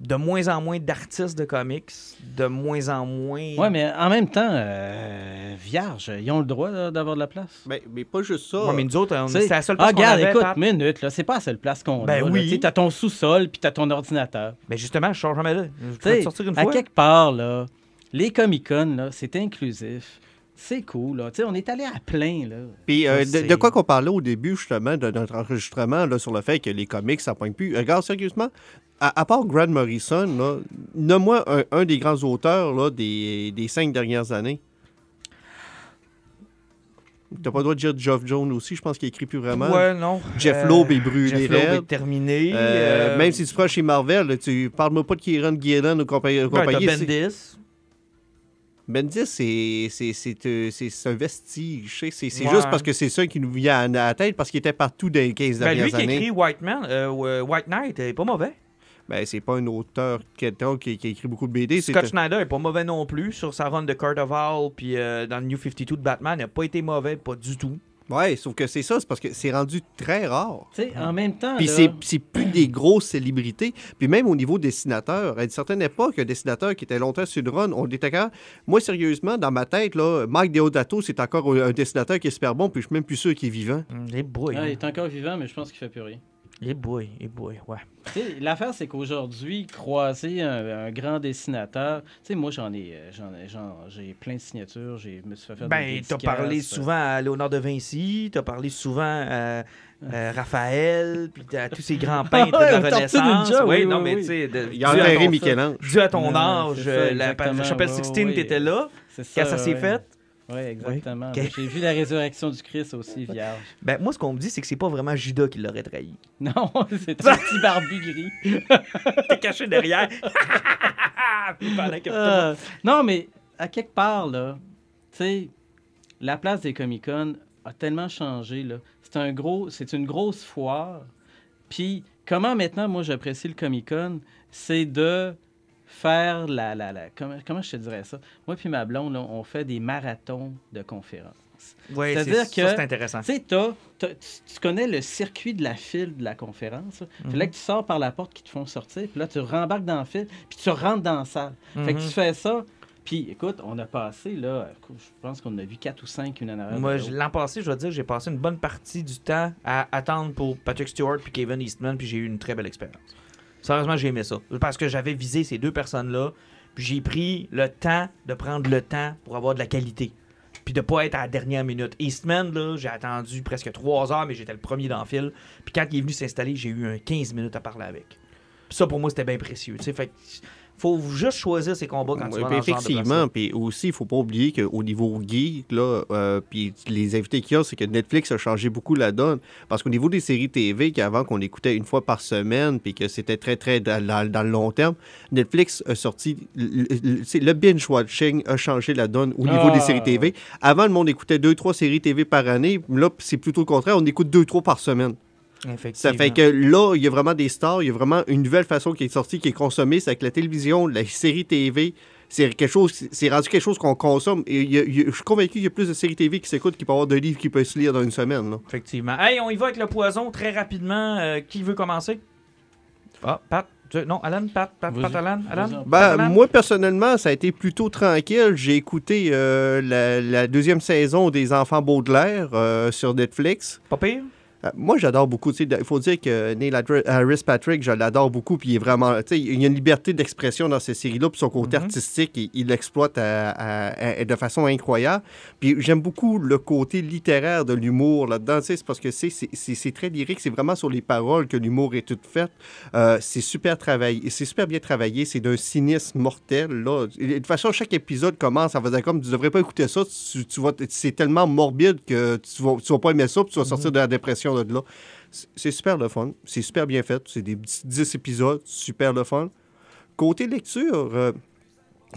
de moins en moins d'artistes de comics, de moins en moins. Ouais, mais en même temps, euh, vierge, ils ont le droit d'avoir de la place. Mais, mais pas juste ça. Ouais, mais nous autres, Tu c'est la seule place ah, qu'on regarde, avait, écoute, Pat. minute, là, c'est pas la seule place qu'on Ben a. oui. Tu T'as ton sous-sol, puis t'as ton ordinateur. Mais justement, je sors jamais là. Je Tu peux te sortir une à fois. quelque part, là, les Comic-Con, là, c'est inclusif. C'est cool, là. Tu sais, on est allé à plein, là. Puis euh, Je de, quoi qu'on parlait au début, justement, de notre enregistrement, là, sur le fait que les comics, ça pointe plus. Regarde, sérieusement, à, à part Grant Morrison, là, nomme-moi un, un des grands auteurs là, des, des cinq dernières années. T'as pas le droit de dire Geoff Jones aussi, je pense qu'il écrit plus vraiment. Ouais, non. Jeff Euh, Loeb est brûlé Jeff Loeb est terminé. Euh, euh, Même si tu prends chez Marvel, là, tu parles-moi pas de Kieran Gillen ou compagnie. ouais, t'as compagnie, c'est- Bendis. Bendis, c'est- c'est c'est, euh, c'est- un vestige. C'est Ouais. juste parce que c'est ça qui nous vient à la tête, parce qu'il était partout dans les 15 Ben, dernières lui qui a années. écrit White Man, euh, euh, White Knight, est pas mauvais. Ben, c'est pas un auteur quelqu'un qui, qui a écrit beaucoup de BD. Scott Snyder est pas mauvais non plus sur sa run de Carnival puis euh, dans le New 52 de Batman, il a pas été mauvais, pas du tout. Ouais, sauf que c'est ça, c'est parce que c'est rendu très rare. Tu sais, en même temps, Puis là, c'est c'est plus des grosses célébrités. Puis même au niveau dessinateurs, à une certaine époque, un dessinateur qui était longtemps sur une run, on était capable- Moi, sérieusement, dans ma tête, là, Mike Deodato, c'est encore un dessinateur qui est super bon, puis je suis même plus sûr qu'il est vivant. Les boy. ouais, il est encore vivant, mais je pense qu'il fait plus rien. Les boy, les boy, ouais. Tu sais, L'affaire, c'est qu'aujourd'hui, croiser un, un grand dessinateur, tu sais, moi, j'en ai, euh, j'en ai, j'en- j'ai plein de signatures, j'ai, je me suis fait faire des Ben, t'as parlé euh, souvent à Léonard de Vinci, t'as parlé souvent à euh, Raphaël, puis à tous ces grands peintres Ouais, de la Renaissance. Oui, oui, non, mais tu sais, Il a enterré ton- Michel-Ange. Dû à ton âge, ça, euh, la, chapelle ouais, Sixtine, ouais. t'étais là. C'est ça, Quand ça s'est ouais. fait, Oui, exactement. J'ai vu la résurrection du Christ aussi, vierge. ben moi, ce qu'on me dit, c'est que c'est pas vraiment Judas qui l'aurait trahi. Non, c'est un petit barbu gris. T'es caché derrière. Euh, non, mais à quelque part, là, tu sais, la place des Comic-Con a tellement changé, là. C'est un gros, c'est une grosse foire. Puis, comment maintenant, moi, j'apprécie le Comic-Con, c'est de faire la, la, la comment, comment je te dirais ça? Moi puis ma blonde, là, on fait des marathons de conférences. Ouais, C'est-à-dire c'est- que- ça, c'est intéressant. Tu sais, t'as- t'as- tu, connais le circuit de la file de la conférence. là. Mhm. Puis là que tu sors par la porte qui te font sortir, puis là, tu rembarques dans le fil, puis tu rentres dans la salle. Fait que Mhm. tu fais ça. Puis écoute, on a passé, là, je pense qu'on a vu quatre ou cinq une de Moi, l'an passé, je dois dire, j'ai passé une bonne partie du temps à attendre pour Patrick Stewart puis Kevin Eastman, puis j'ai eu une très belle expérience. Sérieusement, j'ai aimé ça. Parce que j'avais visé ces deux personnes-là, puis j'ai pris le temps de prendre le temps pour avoir de la qualité. Puis de pas être à la dernière minute. Eastman, là, j'ai attendu presque trois heures, mais j'étais le premier dans le fil. Puis quand il est venu s'installer, j'ai eu un 15 minutes à parler avec. Puis ça, pour moi, c'était bien précieux. Fait faut juste choisir ses combats quand tu vas dans effectivement, puis aussi, il faut pas oublier qu'au niveau geek, là, euh, puis les invités qu'il y a, c'est que Netflix a changé beaucoup la donne. Parce qu'au niveau des séries TV, qu'avant qu'on écoutait une fois par semaine, puis que c'était très, très dans, dans- dans le long terme, Netflix a sorti. Le, le- binge-watching a changé la donne au niveau Ah, des séries TV. Avant, le monde écoutait deux, trois séries TV par année. Là, c'est plutôt le contraire. On écoute deux, trois par semaine. Ça Effectivement. fait que là, il y a vraiment des stars, il y a vraiment une nouvelle façon qui est sortie, qui est consommée, c'est avec la télévision, la série TV. C'est quelque chose, c'est rendu quelque chose qu'on consomme. Et il y a- il y a- je suis convaincu qu'il y a plus de séries TV qui s'écoutent qu'il peut y avoir de livres qui peuvent se lire dans une semaine. là. Effectivement. Hey, on y va avec le poison très rapidement. Euh, qui veut commencer? Ah, Pat. Non, Alan, Pat, Pat. Pat, Alan, Alan? Ben, Alan? moi, personnellement, ça a été plutôt tranquille. J'ai écouté euh, la, la deuxième saison des Enfants Baudelaire euh, sur Netflix. Pas pire? Euh, Moi, j'adore beaucoup. tu sais, Il faut dire que Neil Adri- Harris Patrick, je l'adore beaucoup. Puis il est vraiment. tu sais, Il y a une liberté d'expression dans ces séries-là. Puis son côté Mhm. artistique, il il l'exploite de façon incroyable. Puis j'aime beaucoup le côté littéraire de l'humour là-dedans. C'est parce que c'est- très lyrique. C'est vraiment sur les paroles que l'humour est tout fait. Euh, c'est super travaillé. C'est super bien travaillé. C'est d'un cynisme mortel. Là. Et De toute façon, chaque épisode commence en faisant comme tu devrais pas écouter ça. Tu, tu c'est tellement morbide que tu vas, tu vas pas aimer ça. Puis tu vas sortir de la dépression C'est- super le fun. C'est super bien fait. C'est des petits 10 épisodes. Super le fun. Côté lecture. euh,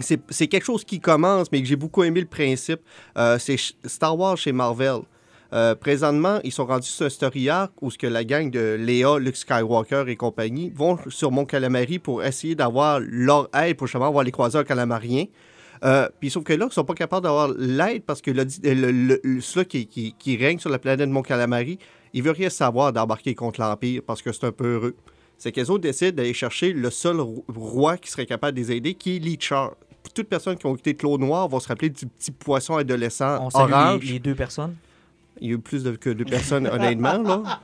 c'est quelque chose qui commence, mais que j'ai beaucoup aimé le principe. Euh, c'est Star Wars chez Marvel. Euh, présentement, ils sont rendus sur un story arc où ce que la gang de Léa, Luke Skywalker et compagnie vont sur Mont Calamari pour essayer d'avoir leur aide pour justement avoir les croiseurs calamariens. Euh, puis sauf que là, ils sont pas capables d'avoir l'aide parce que le, le, qui, qui règne sur la planète Mont Calamari, il veut rien savoir d'embarquer contre l'Empire parce que c'est un peu heureux. c'est qu'elles autres décident d'aller chercher le seul ro- roi qui serait capable de les aider, qui est Leechar. Toute personne qui ont écouté Clos Noir vont se rappeler du petit poisson adolescent On orange. les, les deux personnes. Il y a eu plus de, que deux personnes, honnêtement, là.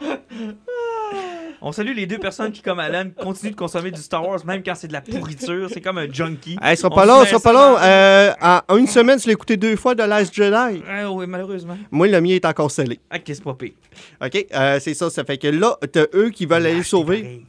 On salue les deux personnes qui, comme Alan, continuent de consommer du Star Wars, même quand c'est de la pourriture. C'est comme un junkie. Hey, ce sera On pas se long, met ce sera pas long. Euh, en, en une semaine, tu l'as écouté deux fois de Last Jedi. Ah oui, malheureusement. Moi, le mien est encore scellé. Ah, qu'est-ce pas pire? OK? Euh, c'est ça. Ça fait que là, t'as eux qui veulent aller sauver. Pareil.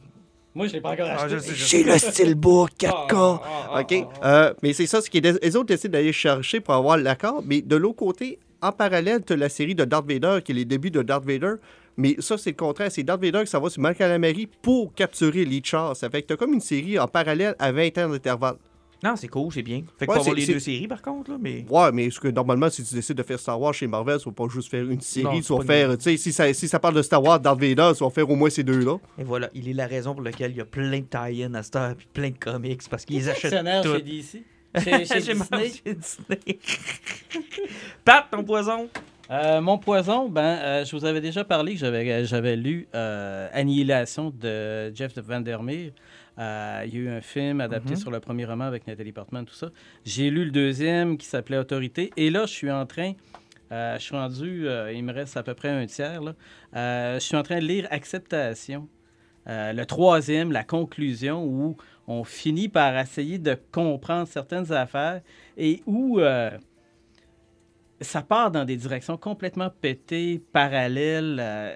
Moi, je l'ai pas encore Ah, acheté. J'ai le steelbook 4K. Ah, ah, ah, OK? ah, Euh, mais c'est ça, ce qui est, les autres décident d'aller chercher pour avoir l'accord. Mais de l'autre côté, en parallèle, tu as la série de Darth Vader, qui est les débuts de Darth Vader. Mais ça, c'est le contraire. C'est Darth Vader qui s'en va sur Mal Calamari pour capturer Lee Charles. Ça fait que tu as comme une série en parallèle à 20 ans d'intervalle. Non, c'est cool, c'est bien. Fait qu'il Ouais, avoir c'est- les deux séries, par contre, là, mais... Ouais, mais ce que normalement, si tu décides de faire Star Wars chez Marvel, tu vas pas juste faire une série. tu vas faire, tu sais, si ça, si ça parle de Star Wars, Darth Vader, tu vas faire au moins ces deux-là. Et voilà, il est la raison pour laquelle il y a plein de tie-in à heure, puis plein de comics, parce qu'ils les achètent tous. chez DC. Chez, chez J'ai Disney? mangé Disney. Pat, ton poison. Euh, mon poison, ben, euh, je vous avais déjà parlé que j'avais, euh, j'avais lu euh, Annihilation de Jeff Vandermeer. Euh, il y a eu un film adapté Mhm. sur le premier roman avec Nathalie Portman, tout ça. J'ai lu le deuxième qui s'appelait Autorité. Et là, je suis en train, je suis rendu, il me reste à peu près un tiers, là. Je suis en train de lire Acceptation. Le troisième, la conclusion, où on finit par essayer de comprendre certaines affaires et où ça part dans des directions complètement pétées, parallèles. euh,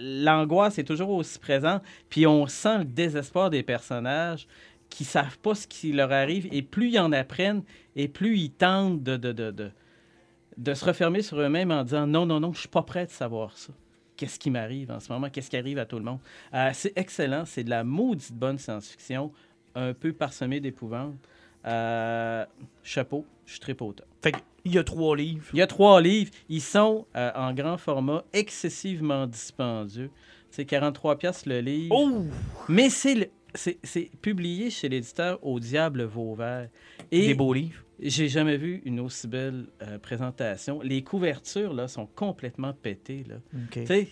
L'angoisse est toujours aussi présente, puis on sent le désespoir des personnages qui savent pas ce qui leur arrive, et plus ils en apprennent, et plus ils tentent de, se refermer sur eux-mêmes en disant non, non, non, je suis pas prêt de savoir ça. Qu'est-ce qui m'arrive en ce moment? Qu'est-ce qui arrive à tout le monde? Euh, c'est excellent, c'est de la maudite bonne science-fiction, un peu parsemée d'épouvante. Euh, chapeau, je suis très autant. Fait qu'il y a trois livres. Il y a trois livres. Ils sont euh, en grand format, excessivement dispendieux. C'est 43 pièces le livre. Oh! Mais c'est c'est c'est publié chez l'éditeur Au Diable Vauvert. Et Des beaux livres. j'ai jamais vu une aussi belle euh, présentation. Les couvertures là, sont complètement pétées. Là. OK. Tu sais,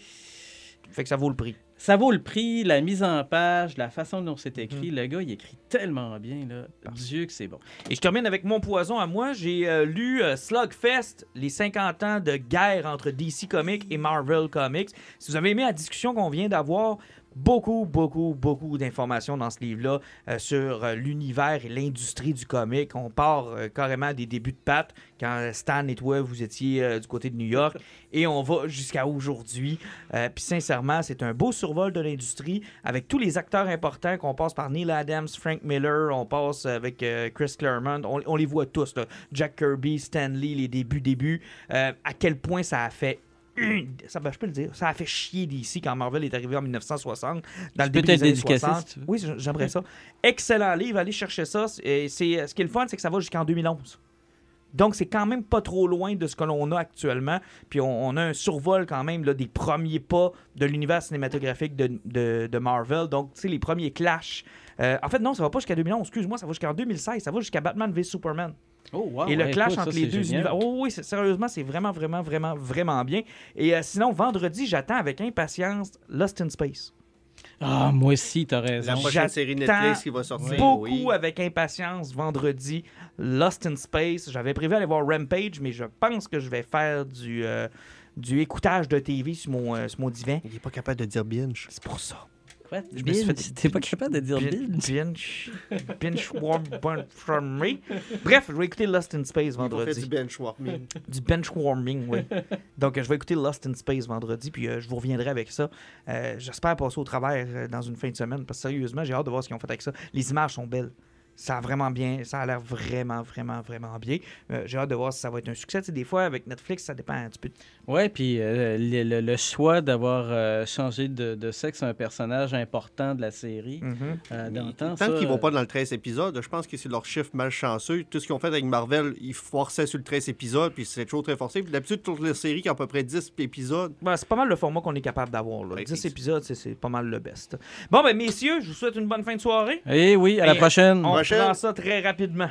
Fait que ça vaut le prix. Ça vaut le prix, la mise en page, la façon dont c'est Mhm. écrit. Le gars, il écrit tellement bien. Là. Dieu que c'est bon. Et je termine avec mon poison à moi. J'ai euh, lu euh, Slugfest, les 50 ans de guerre entre DC Comics et Marvel Comics. Si vous avez aimé la discussion qu'on vient d'avoir, beaucoup, beaucoup, beaucoup d'informations dans ce livre-là euh, sur euh, l'univers et l'industrie du comic. On part euh, carrément des débuts de Pat, quand Stan et toi, vous étiez du côté de New York, et on va jusqu'à aujourd'hui. Puis sincèrement, c'est un beau survol de l'industrie avec tous les acteurs importants qu'on passe par Neil Adams, Frank Miller, on passe avec Chris Claremont, on, on les voit tous, là. Jack Kirby, Stan Lee, les débuts, débuts, à quel point ça a fait ça, ben, je peux le dire, ça a fait chier d'ici quand Marvel est arrivé en 1960, dans le début des années dédicacer, 60. si tu veux. Oui, j'aimerais ça. Excellent livre, allez chercher ça. Et c'est, ce qui est le fun, c'est que ça va jusqu'en 2011. Donc, c'est quand même pas trop loin de ce que l'on a actuellement. Puis, on, on a un survol quand même là, des premiers pas de l'univers cinématographique de, de- de Marvel. Donc, tu sais, les premiers clashs. Euh, en fait, non, ça va pas jusqu'à 2011. Excuse-moi, ça va jusqu'en 2016. Ça va jusqu'à Batman v Superman. Oh, wow, et le ouais, clash écoute, entre ça, les deux génial. univers. Oh, oui, c'est- sérieusement, c'est vraiment, vraiment, vraiment, vraiment bien. Et euh, sinon, vendredi, j'attends avec impatience Lost in Space. Ah, moi aussi, t'as raison. La prochaine J'attends série Netflix qui va sortir. Beaucoup oui. avec impatience vendredi. Lost in Space. J'avais prévu aller voir Rampage, mais je pense que je vais faire du, euh, du écoutage de TV sur mon, euh, sur mon divan. Il est pas capable de dire binge. C'est pour ça. Quoi? Je me suis fait-? T'es pas capable de dire binge? Binge. Binge warm from me. Bref, je vais écouter Lost in Space On fait vendredi. du benchwarming. Du benchwarming, oui. Donc, je vais écouter Lost in Space vendredi, puis euh, je vous reviendrai avec ça. Euh, J'espère passer au travers euh, dans une fin de semaine, parce que sérieusement, j'ai hâte de voir ce qu'ils ont fait avec ça. Les images sont belles. Ça a vraiment bien, ça a l'air vraiment, vraiment, vraiment bien. Euh, j'ai hâte de voir si ça va être un succès. Tu sais, des fois, avec Netflix, ça dépend un petit peu. Ouais, puis euh, le, le- le choix d'avoir euh, changé de, de sexe un personnage important de la série euh, dans le temps, Tant ça, qu'ils vont euh, pas dans le 13 épisodes, je pense que c'est leur chiffre malchanceux. Tout ce qu'ils ont fait avec Marvel, ils forçaient sur le 13 épisodes, puis c'est toujours très forcé. Puis D'habitude, toutes les séries qui ont à peu près 10 épisodes, Ben, c'est pas mal le format qu'on est capable d'avoir. là. Ouais, 10 c'est- épisodes, c'est- c'est pas mal le best. Bon, ben, messieurs, je vous souhaite une bonne fin de soirée. Eh oui, à la Et, prochaine. On Prochaine. prend ça très rapidement.